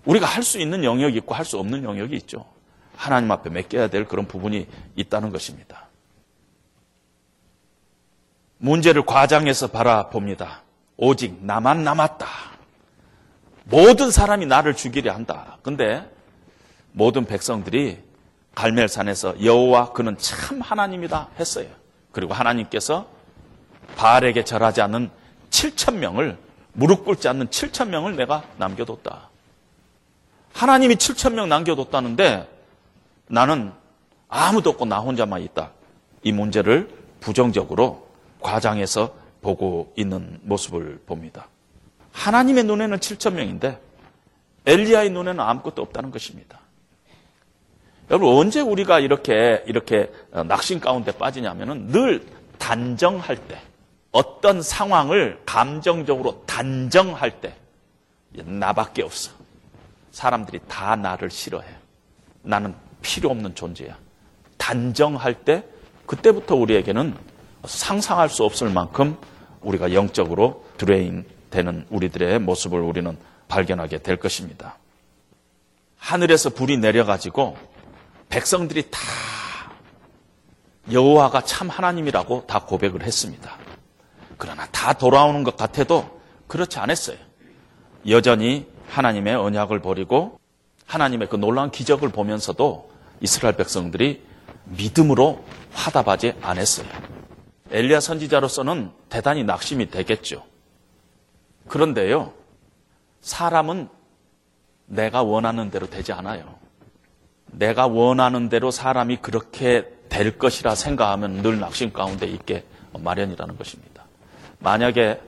S5: 우리가 할 수 있는 영역이 있고 할 수 없는 영역이 있죠. 하나님 앞에 맡겨야 될 그런 부분이 있다는 것입니다. 문제를 과장해서 바라봅니다. 오직 나만 남았다. 모든 사람이 나를 죽이려 한다. 근데 모든 백성들이 갈멜산에서 여호와 그는 참 하나님이다 했어요. 그리고 하나님께서 바알에게 절하지 않는 7천 명을 무릎 꿇지 않는 7천 명을 내가 남겨뒀다. 하나님이 7천 명 남겨뒀다는데 나는 아무도 없고 나 혼자만 있다. 이 문제를 부정적으로 과장해서 보고 있는 모습을 봅니다. 하나님의 눈에는 7천 명인데 엘리야의 눈에는 아무것도 없다는 것입니다. 여러분 언제 우리가 이렇게 이렇게 낙심 가운데 빠지냐면은 늘 단정할 때 어떤 상황을 감정적으로 단정할 때 나밖에 없어. 사람들이 다 나를 싫어해. 나는 필요 없는 존재야. 단정할 때 그때부터 우리에게는 상상할 수 없을 만큼 우리가 영적으로 drain 되는 우리들의 모습을 우리는 발견하게 될 것입니다. 하늘에서 불이 내려가지고 백성들이 다 여호와가 참 하나님이라고 다 고백을 했습니다. 그러나 다 돌아오는 것 같아도 그렇지 않았어요. 여전히 하나님의 언약을 버리고 하나님의 그 놀라운 기적을 보면서도 이스라엘 백성들이 믿음으로 화답하지 않았어요. 엘리야 선지자로서는 대단히 낙심이 되겠죠. 그런데요, 사람은 내가 원하는 대로 되지 않아요. 내가 원하는 대로 사람이 그렇게 될 것이라 생각하면 늘 낙심 가운데 있게 마련이라는 것입니다. 만약에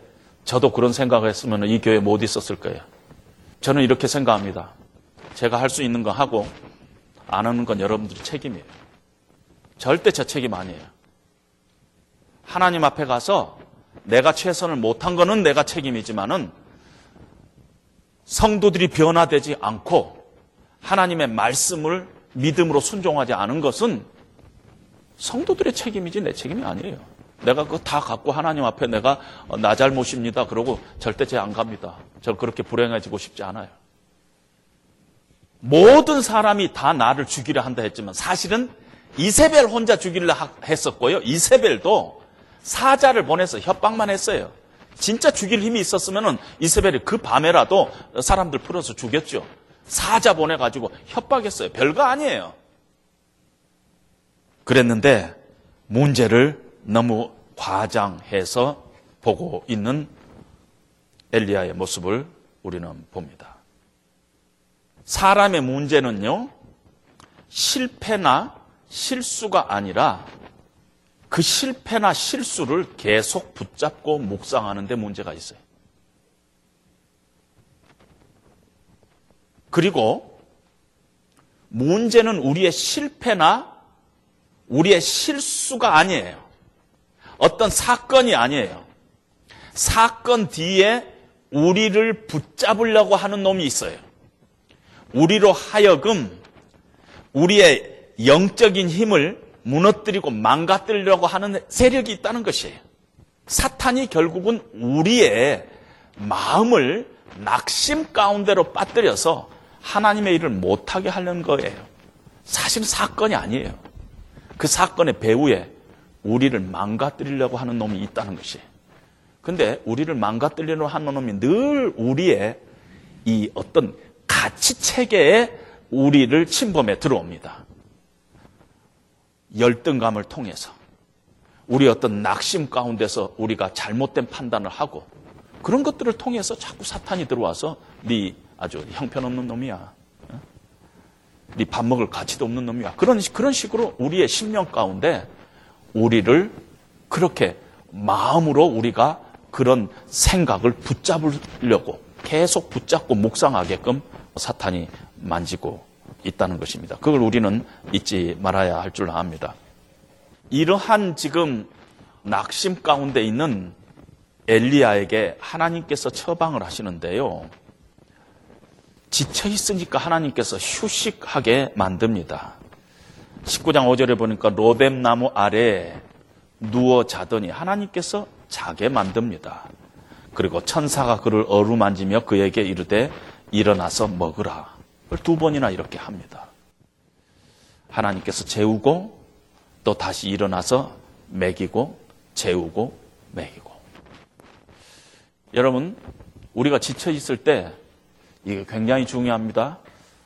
S5: 저도 그런 생각을 했으면 이 교회 못 있었을 거예요. 저는 이렇게 생각합니다. 제가 할 수 있는 거 하고 안 하는 건 여러분들의 책임이에요. 절대 저 책임 아니에요. 하나님 앞에 가서 내가 최선을 못한 거는 내가 책임이지만은 성도들이 변화되지 않고 하나님의 말씀을 믿음으로 순종하지 않은 것은 성도들의 책임이지 내 책임이 아니에요. 내가 그거 다 갖고 하나님 앞에 내가 나 잘못입니다. 그러고 절대 제 안 갑니다. 저 그렇게 불행해지고 싶지 않아요. 모든 사람이 다 나를 죽이려 한다 했지만 사실은 이세벨 혼자 죽이려 했었고요. 이세벨도 사자를 보내서 협박만 했어요. 진짜 죽일 힘이 있었으면 이세벨이 그 밤에라도 사람들 풀어서 죽였죠. 사자 보내가지고 협박했어요. 별거 아니에요. 그랬는데 문제를 너무 과장해서 보고 있는 엘리야의 모습을 우리는 봅니다. 사람의 문제는요, 실패나 실수가 아니라 그 실패나 실수를 계속 붙잡고 묵상하는 데 문제가 있어요. 그리고 문제는 우리의 실패나 우리의 실수가 아니에요. 어떤 사건이 아니에요. 사건 뒤에 우리를 붙잡으려고 하는 놈이 있어요. 우리로 하여금 우리의 영적인 힘을 무너뜨리고 망가뜨리려고 하는 세력이 있다는 것이에요. 사탄이 결국은 우리의 마음을 낙심 가운데로 빠뜨려서 하나님의 일을 못하게 하려는 거예요. 사실 사건이 아니에요. 그 사건의 배후에 우리를 망가뜨리려고 하는 놈이 있다는 것이에요. 근데 우리를 망가뜨리려고 하는 놈이 늘 우리의 이 어떤 가치 체계에 우리를 침범해 들어옵니다. 열등감을 통해서 우리 어떤 낙심 가운데서 우리가 잘못된 판단을 하고 그런 것들을 통해서 자꾸 사탄이 들어와서 네 아주 형편없는 놈이야. 네 밥 먹을 가치도 없는 놈이야. 그런 그런 식으로 우리의 심령 가운데 우리를 그렇게 마음으로 우리가 그런 생각을 붙잡으려고 계속 붙잡고 묵상하게끔 사탄이 만지고 있다는 것입니다. 그걸 우리는 잊지 말아야 할 줄 압니다. 이러한 지금 낙심 가운데 있는 엘리야에게 하나님께서 처방을 하시는데요. 지쳐 있으니까 하나님께서 휴식하게 만듭니다. 19장 5절에 보니까 로뎀 나무 아래 누워 자더니 하나님께서 자게 만듭니다. 그리고 천사가 그를 어루만지며 그에게 이르되 일어나서 먹으라. 두 번이나 이렇게 합니다. 하나님께서 재우고 또 다시 일어나서 먹이고 재우고 먹이고. 여러분, 우리가 지쳐 있을 때 이게 굉장히 중요합니다.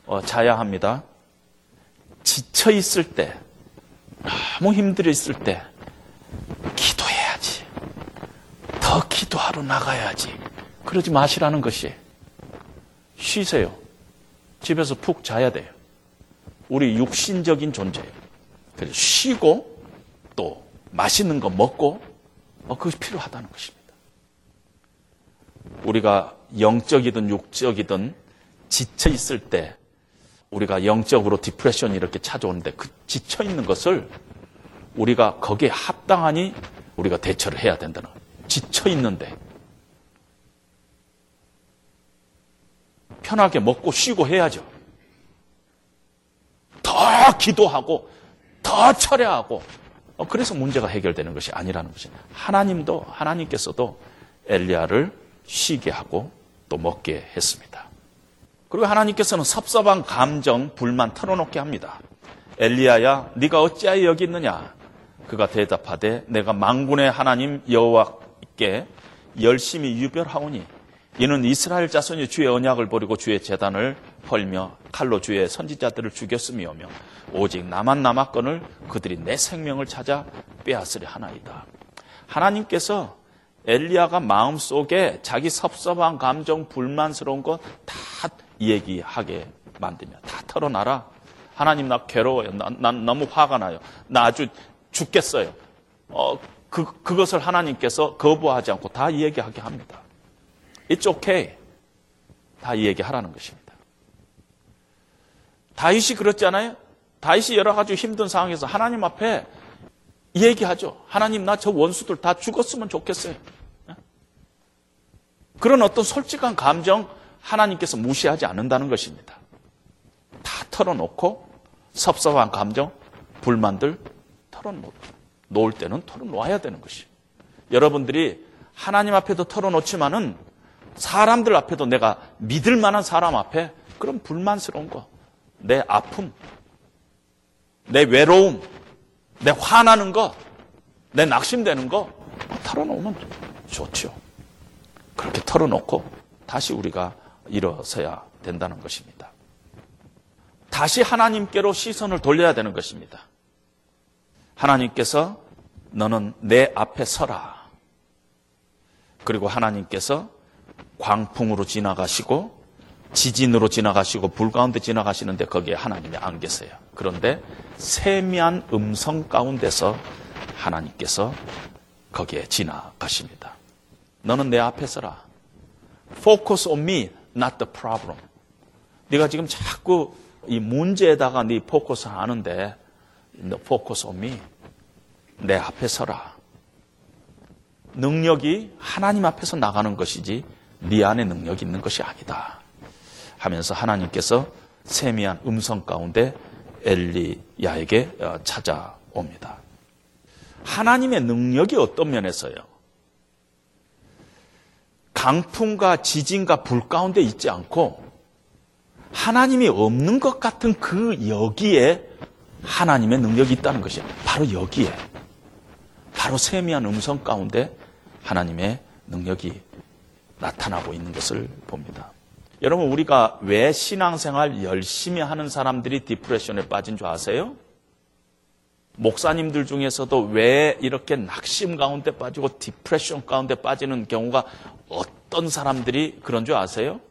S5: 어, 자야 합니다. 지쳐 있을 때, 너무 힘들어 있을 때, 기도해야지. 더 기도하러 나가야지. 그러지 마시라는 것이. 쉬세요. 집에서 푹 자야 돼요. 우리 육신적인 존재예요. 그래서 쉬고 또 맛있는 거 먹고 어, 그것이 필요하다는 것입니다. 우리가 영적이든 육적이든 지쳐 있을 때 우리가 영적으로 디프레션이 이렇게 찾아오는데 그 지쳐 있는 것을 우리가 거기에 합당하니 우리가 대처를 해야 된다는. 지쳐 있는데 편하게 먹고 쉬고 해야죠. 더 기도하고 더 철회하고 어, 그래서 문제가 해결되는 것이 아니라는 것입니다. 하나님도 하나님께서도 엘리야를 쉬게 하고 또 먹게 했습니다. 그리고 하나님께서는 섭섭한 감정, 불만 털어놓게 합니다. 엘리야야, 네가 어찌하여 여기 있느냐? 그가 대답하되 내가 망군의 하나님 여호와께 열심히 유별하오니 이는 이스라엘 자손이 주의 언약을 버리고 주의 재단을 헐며 칼로 주의 선지자들을 죽였음이오며 오직 나만 남았건을 그들이 내 생명을 찾아 빼앗으려 하나이다. 하나님께서 엘리야가 마음속에 자기 섭섭한 감정, 불만스러운 것 다 얘기하게 만들며 다 털어놔라. 하나님 나 괴로워요. 나, 난 너무 화가 나요. 나 아주 죽겠어요. 어, 그, 그것을 하나님께서 거부하지 않고 다 얘기하게 합니다. It's okay. 다 얘기하라는 것입니다. 다윗이 그렇잖아요. 다윗이 여러 가지 힘든 상황에서 하나님 앞에 얘기하죠. 하나님 나 저 원수들 다 죽었으면 좋겠어요. 그런 어떤 솔직한 감정 하나님께서 무시하지 않는다는 것입니다. 다 털어놓고 섭섭한 감정, 불만들 털어놓을 때는 털어놓아야 되는 것이. 여러분들이 하나님 앞에도 털어놓지만은 사람들 앞에도 내가 믿을 만한 사람 앞에 그런 불만스러운 거, 내 아픔, 내 외로움, 내 화나는 거, 내 낙심되는 거 털어놓으면 좋죠. 그렇게 털어놓고 다시 우리가 일어서야 된다는 것입니다. 다시 하나님께로 시선을 돌려야 되는 것입니다. 하나님께서 너는 내 앞에 서라. 그리고 하나님께서 광풍으로 지나가시고 지진으로 지나가시고 불 가운데 지나가시는데 거기에 하나님이 안 계세요. 그런데 세미한 음성 가운데서 하나님께서 거기에 지나가십니다. 너는 내 앞에 서라. Focus on me, not the problem. 네가 지금 자꾸 이 문제에다가 네 포커스 하는데 focus on me. 내 앞에 서라. 능력이 하나님 앞에서 나가는 것이지 네 안에 능력이 있는 것이 아니다. 하면서 하나님께서 세미한 음성 가운데 엘리야에게 어, 찾아옵니다. 하나님의 능력이 어떤 면에서요? 강풍과 지진과 불 가운데 있지 않고 하나님이 없는 것 같은 그 여기에 하나님의 능력이 있다는 것이에요. 바로 여기에. 바로 세미한 음성 가운데 하나님의 능력이 나타나고 있는 것을 봅니다. 여러분, 우리가 왜 신앙생활 열심히 하는 사람들이 depression에 빠진 줄 아세요? 목사님들 중에서도 왜 이렇게 낙심 가운데 빠지고 depression 가운데 빠지는 경우가 어떤 사람들이 그런 줄 아세요?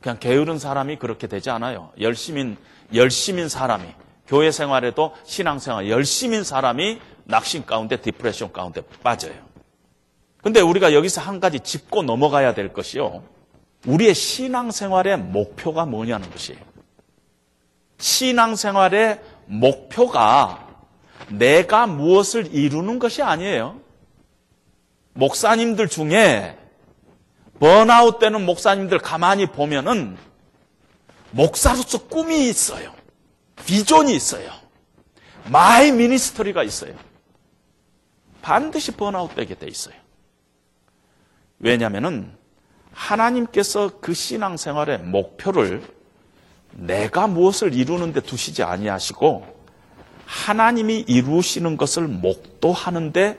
S5: 그냥 게으른 사람이 그렇게 되지 않아요. 열심인, 열심인 사람이, 교회 생활에도 신앙생활 열심인 사람이 낙심 가운데 depression 가운데 빠져요. 근데 우리가 여기서 한 가지 짚고 넘어가야 될 것이요. 우리의 신앙생활의 목표가 뭐냐는 것이에요. 신앙생활의 목표가 내가 무엇을 이루는 것이 아니에요. 목사님들 중에 번아웃 되는 목사님들 가만히 보면은 목사로서 꿈이 있어요. 비전이 있어요. my ministry가 있어요. 반드시 번아웃 되게 돼 있어요. 왜냐하면은 하나님께서 그 신앙생활의 목표를 내가 무엇을 이루는 데 두시지 아니하시고 하나님이 이루시는 것을 목도하는 데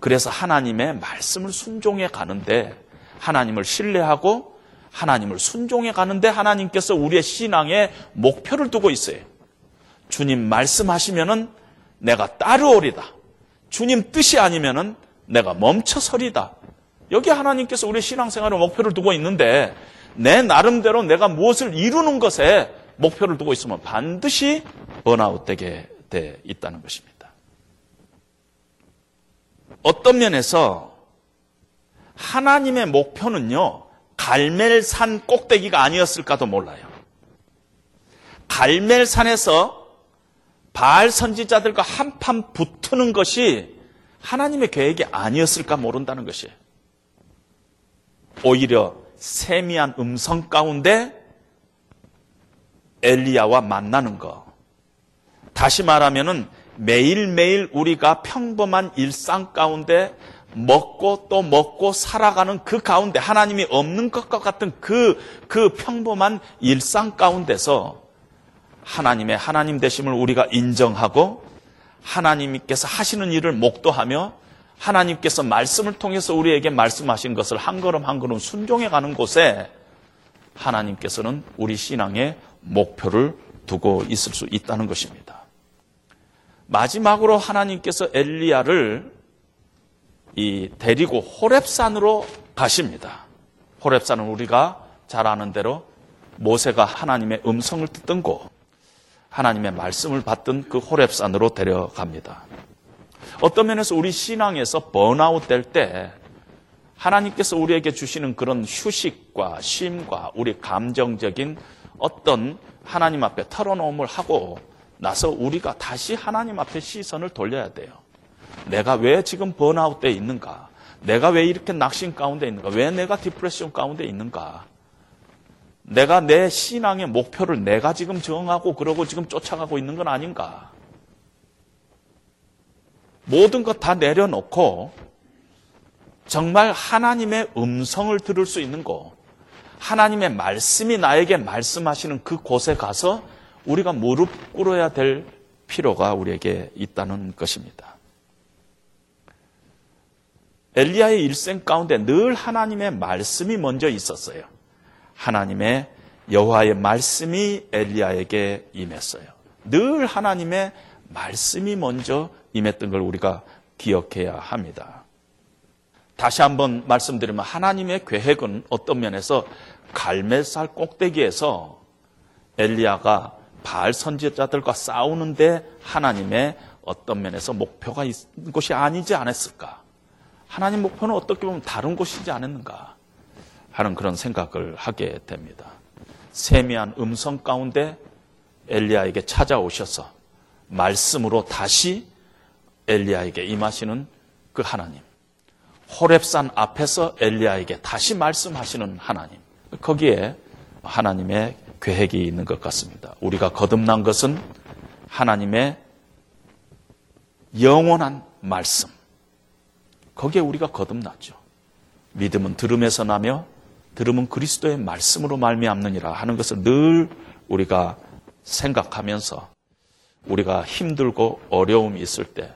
S5: 그래서 하나님의 말씀을 순종해 가는데 하나님을 신뢰하고 하나님을 순종해 가는데 하나님께서 우리의 신앙에 목표를 두고 있어요. 주님 말씀하시면은 내가 따르오리다. 주님 뜻이 아니면은 내가 멈춰서리다. 여기 하나님께서 우리 신앙생활에 목표를 두고 있는데 내 나름대로 내가 무엇을 이루는 것에 목표를 두고 있으면 반드시 번아웃 되게 돼 있다는 것입니다. 어떤 면에서 하나님의 목표는요, 갈멜산 꼭대기가 아니었을까도 몰라요. 갈멜산에서 바알 선지자들과 한판 붙는 것이 하나님의 계획이 아니었을까 모른다는 것이에요. 오히려 세미한 음성 가운데 엘리야와 만나는 것. 다시 말하면은 매일매일 우리가 평범한 일상 가운데 먹고 또 먹고 살아가는 그 가운데 하나님이 없는 것과 같은 그, 그 평범한 일상 가운데서 하나님의 하나님 되심을 우리가 인정하고 하나님께서 하시는 일을 목도하며 하나님께서 말씀을 통해서 우리에게 말씀하신 것을 한 걸음 한 걸음 순종해 가는 곳에 하나님께서는 우리 신앙의 목표를 두고 있을 수 있다는 것입니다. 마지막으로 하나님께서 엘리야를 이 데리고 호렙산으로 가십니다. 호렙산은 우리가 잘 아는 대로 모세가 하나님의 음성을 듣던 곳, 하나님의 말씀을 받던 그 호렙산으로 데려갑니다. 어떤 면에서 우리 신앙에서 번아웃 될 때 하나님께서 우리에게 주시는 그런 휴식과 쉼과 우리 감정적인 어떤 하나님 앞에 털어놓음을 하고 나서 우리가 다시 하나님 앞에 시선을 돌려야 돼요. 내가 왜 지금 번아웃 돼 있는가? 내가 왜 이렇게 낙심 가운데 있는가? 왜 내가 디프레션 가운데 있는가? 내가 내 신앙의 목표를 내가 지금 정하고 그러고 지금 쫓아가고 있는 건 아닌가? 모든 것 다 내려놓고 정말 하나님의 음성을 들을 수 있는 곳, 하나님의 말씀이 나에게 말씀하시는 그 곳에 가서 우리가 무릎 꿇어야 될 필요가 우리에게 있다는 것입니다. 엘리야의 일생 가운데 늘 하나님의 말씀이 먼저 있었어요. 하나님의 여호와의 말씀이 엘리야에게 임했어요. 늘 하나님의 말씀이 먼저 임했던 걸 우리가 기억해야 합니다. 다시 한번 말씀드리면 하나님의 계획은 어떤 면에서 갈멜살 꼭대기에서 엘리야가 바알 선지자들과 싸우는데 하나님의 어떤 면에서 목표가 있는 것이 아니지 않았을까? 하나님 목표는 어떻게 보면 다른 곳이지 않았는가 하는 그런 생각을 하게 됩니다. 세미한 음성 가운데 엘리야에게 찾아오셔서 말씀으로 다시 엘리야에게 임하시는 그 하나님. 호렙산 앞에서 엘리야에게 다시 말씀하시는 하나님. 거기에 하나님의 계획이 있는 것 같습니다. 우리가 거듭난 것은 하나님의 영원한 말씀. 거기에 우리가 거듭났죠. 믿음은 들음에서 나며 들음은 그리스도의 말씀으로 말미암느니라 하는 것을 늘 우리가 생각하면서 우리가 힘들고 어려움이 있을 때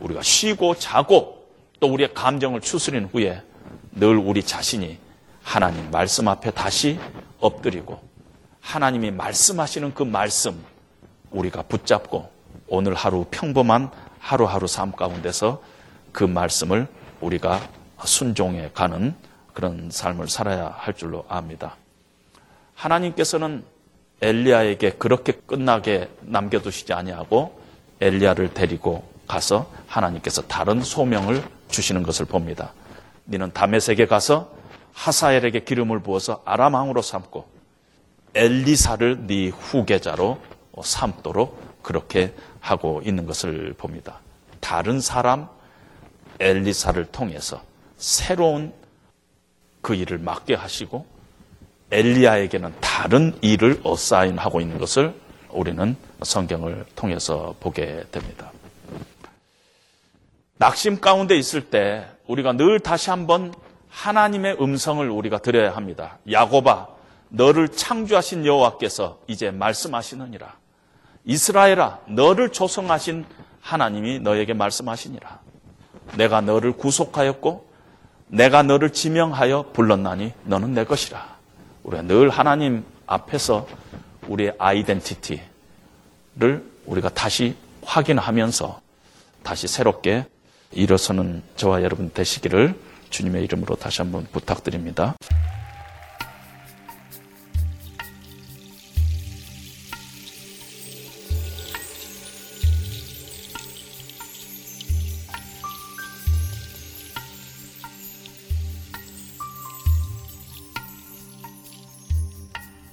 S5: 우리가 쉬고 자고 또 우리의 감정을 추스린 후에 늘 우리 자신이 하나님 말씀 앞에 다시 엎드리고 하나님이 말씀하시는 그 말씀 우리가 붙잡고 오늘 하루 평범한 하루하루 삶 가운데서 그 말씀을 우리가 순종해 가는 그런 삶을 살아야 할 줄로 압니다. 하나님께서는 엘리야에게 그렇게 끝나게 남겨두시지 아니하고 엘리야를 데리고 가서 하나님께서 다른 소명을 주시는 것을 봅니다. 너는 다메섹에 가서 하사엘에게 기름을 부어서 아람 왕으로 삼고 엘리사를 네 후계자로 삼도록 그렇게 하고 있는 것을 봅니다. 다른 사람 엘리사를 통해서 새로운 그 일을 맡게 하시고 엘리야에게는 다른 일을 어사인하고 있는 것을 우리는 성경을 통해서 보게 됩니다. 낙심 가운데 있을 때 우리가 늘 다시 한번 하나님의 음성을 우리가 들어야 합니다. 야고바, 너를 창조하신 여호와께서 이제 말씀하시느니라. 이스라엘아, 너를 조성하신 하나님이 너에게 말씀하시니라. 내가 너를 구속하였고, 내가 너를 지명하여 불렀나니 너는 내 것이라. 우리가 늘 하나님 앞에서 우리의 아이덴티티를 우리가 다시 확인하면서 다시 새롭게 일어서는 저와 여러분 되시기를 주님의 이름으로 다시 한번 부탁드립니다.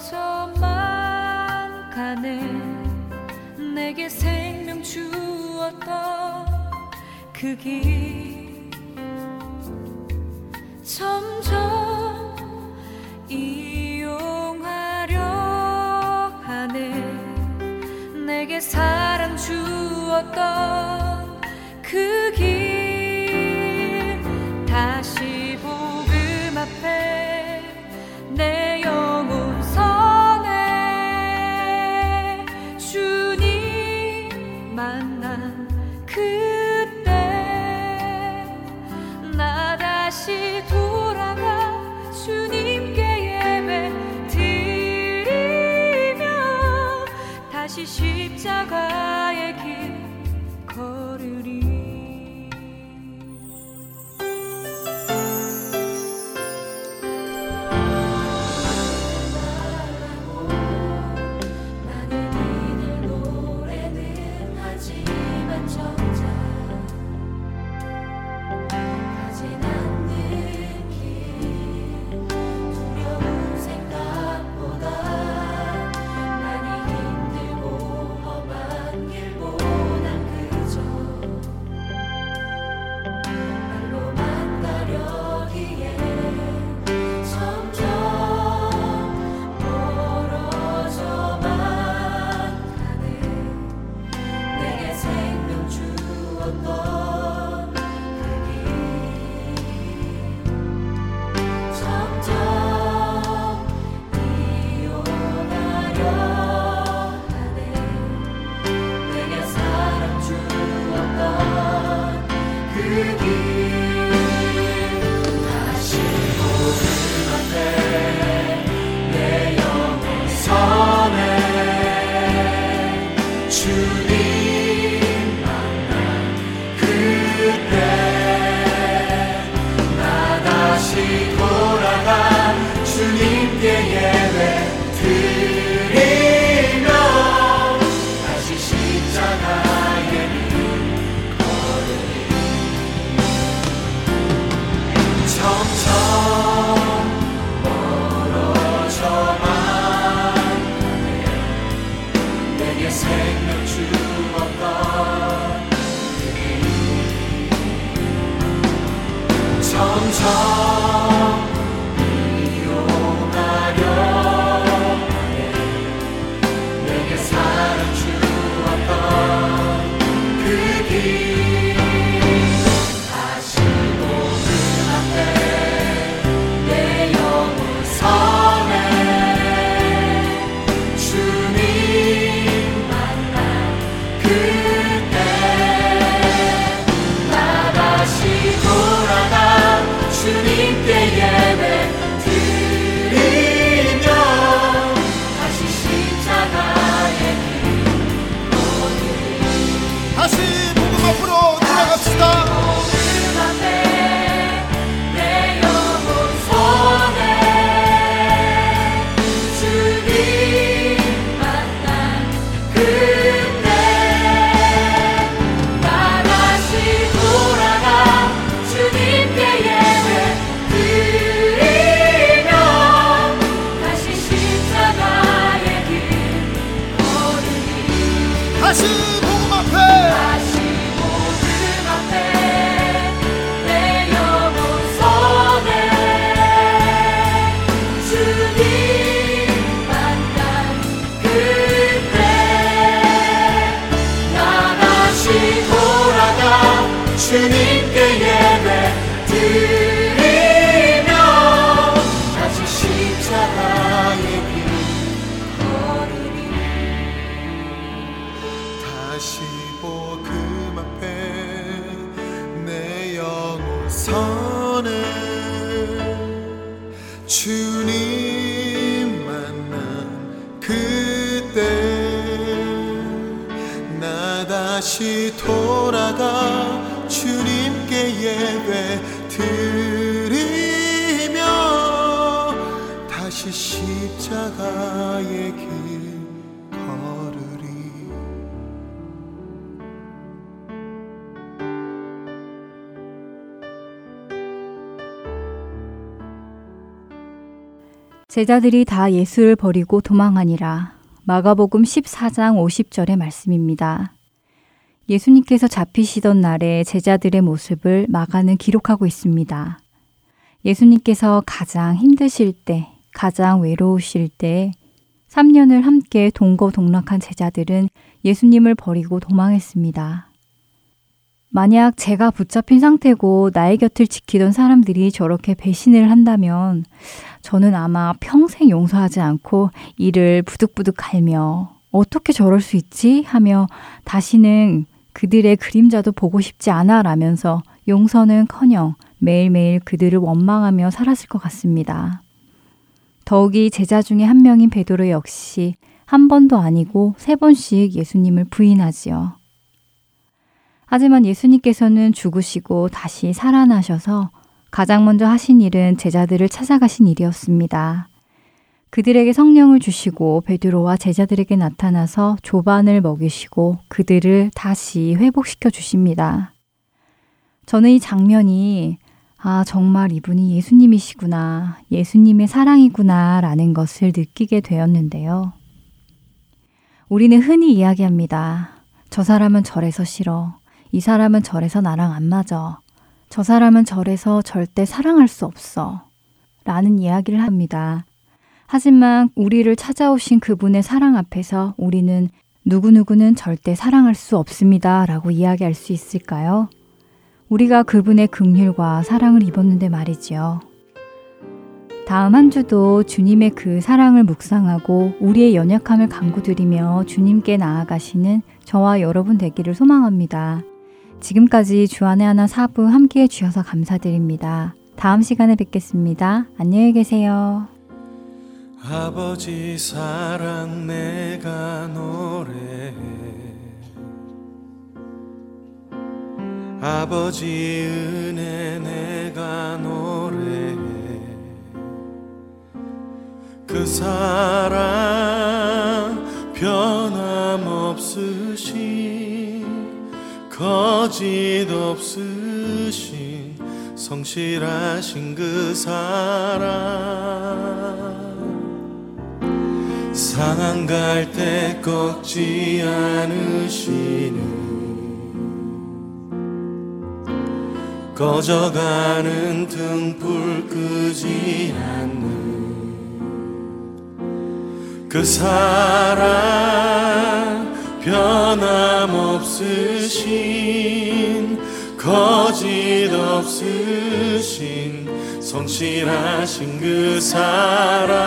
S6: 멀어져만 가네. 내게 생명 주었던 그 길. 점점 이용하려 하네. 내게 사랑 주었던 그길.
S1: 제자들이 다 예수를 버리고 도망하니라. 마가복음 14장 50절의 말씀입니다. 예수님께서 잡히시던 날에 제자들의 모습을 마가는 기록하고 있습니다. 예수님께서 가장 힘드실 때, 가장 외로우실 때 3년을 함께 동거동락한 제자들은 예수님을 버리고 도망했습니다. 만약 제가 붙잡힌 상태고 나의 곁을 지키던 사람들이 저렇게 배신을 한다면 저는 아마 평생 용서하지 않고 이를 부득부득 갈며 어떻게 저럴 수 있지? 하며 다시는 그들의 그림자도 보고 싶지 않아 라면서 용서는 커녕 매일매일 그들을 원망하며 살았을 것 같습니다. 더욱이 제자 중에 한 명인 베드로 역시 한 번도 아니고 세 번씩 예수님을 부인하지요. 하지만 예수님께서는 죽으시고 다시 살아나셔서 가장 먼저 하신 일은 제자들을 찾아가신 일이었습니다. 그들에게 성령을 주시고 베드로와 제자들에게 나타나서 조반을 먹이시고 그들을 다시 회복시켜 주십니다. 저는 이 장면이 아, 정말 이분이 예수님이시구나, 예수님의 사랑이구나 라는 것을 느끼게 되었는데요. 우리는 흔히 이야기합니다. 저 사람은 절에서 싫어. 이 사람은 절에서 나랑 안 맞아. 저 사람은 절에서 절대 사랑할 수 없어. 라는 이야기를 합니다. 하지만 우리를 찾아오신 그분의 사랑 앞에서 우리는 누구누구는 절대 사랑할 수 없습니다. 라고 이야기할 수 있을까요? 우리가 그분의 긍휼과 사랑을 입었는데 말이지요. 다음 한 주도 주님의 그 사랑을 묵상하고 우리의 연약함을 강구드리며 주님께 나아가시는 저와 여러분 되기를 소망합니다. 지금까지 주안의 하나 사부 함께 해주셔서 감사드립니다. 다음 시간에 뵙겠습니다. 안녕히 계세요.
S2: 아버지 사랑 내가 노래해 아버지 은혜 내가 노래해 그 사랑 변함없으신 거짓 없으신 성실하신 그 사랑 상한 갈 때 꺾지 않으시는 꺼져가는 등불 끄지 않는 그 사랑 변함없으신 거짓 없으신 성실하신 그 사랑.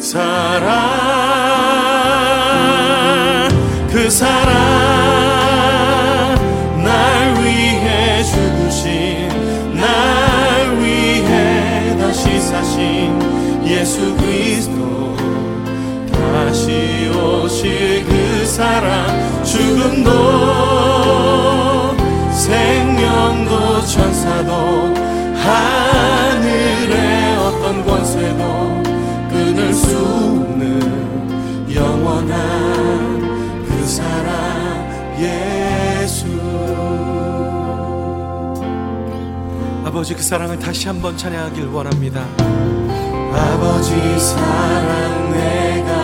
S2: 사랑. 그 사랑. 날 위해 죽으신 날 위해 다시 사신 예수 다시 오실 그 사랑 죽음도 생명도 천사도 하늘의 어떤 권세도 끊을 수 없는 영원한 그 사랑 예수. 아버지 그 사랑을 다시 한번 찬양하길 원합니다. 아버지 사랑 내가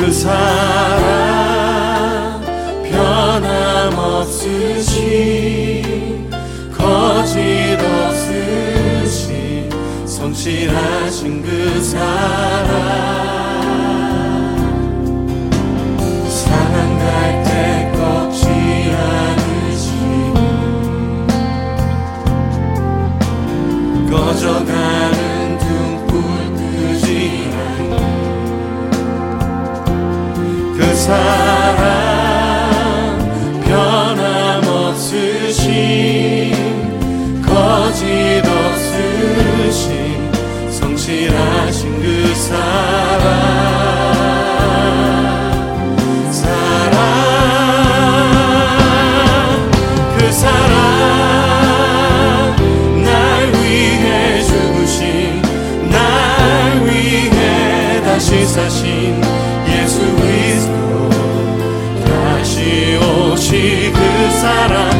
S2: 그 사랑 변함없으시 거짓없으시 성실하신 그 사랑 꺼져가는 등불 끄지만 그 사랑 사신 예수 그리스도. 다시 오시 그 사람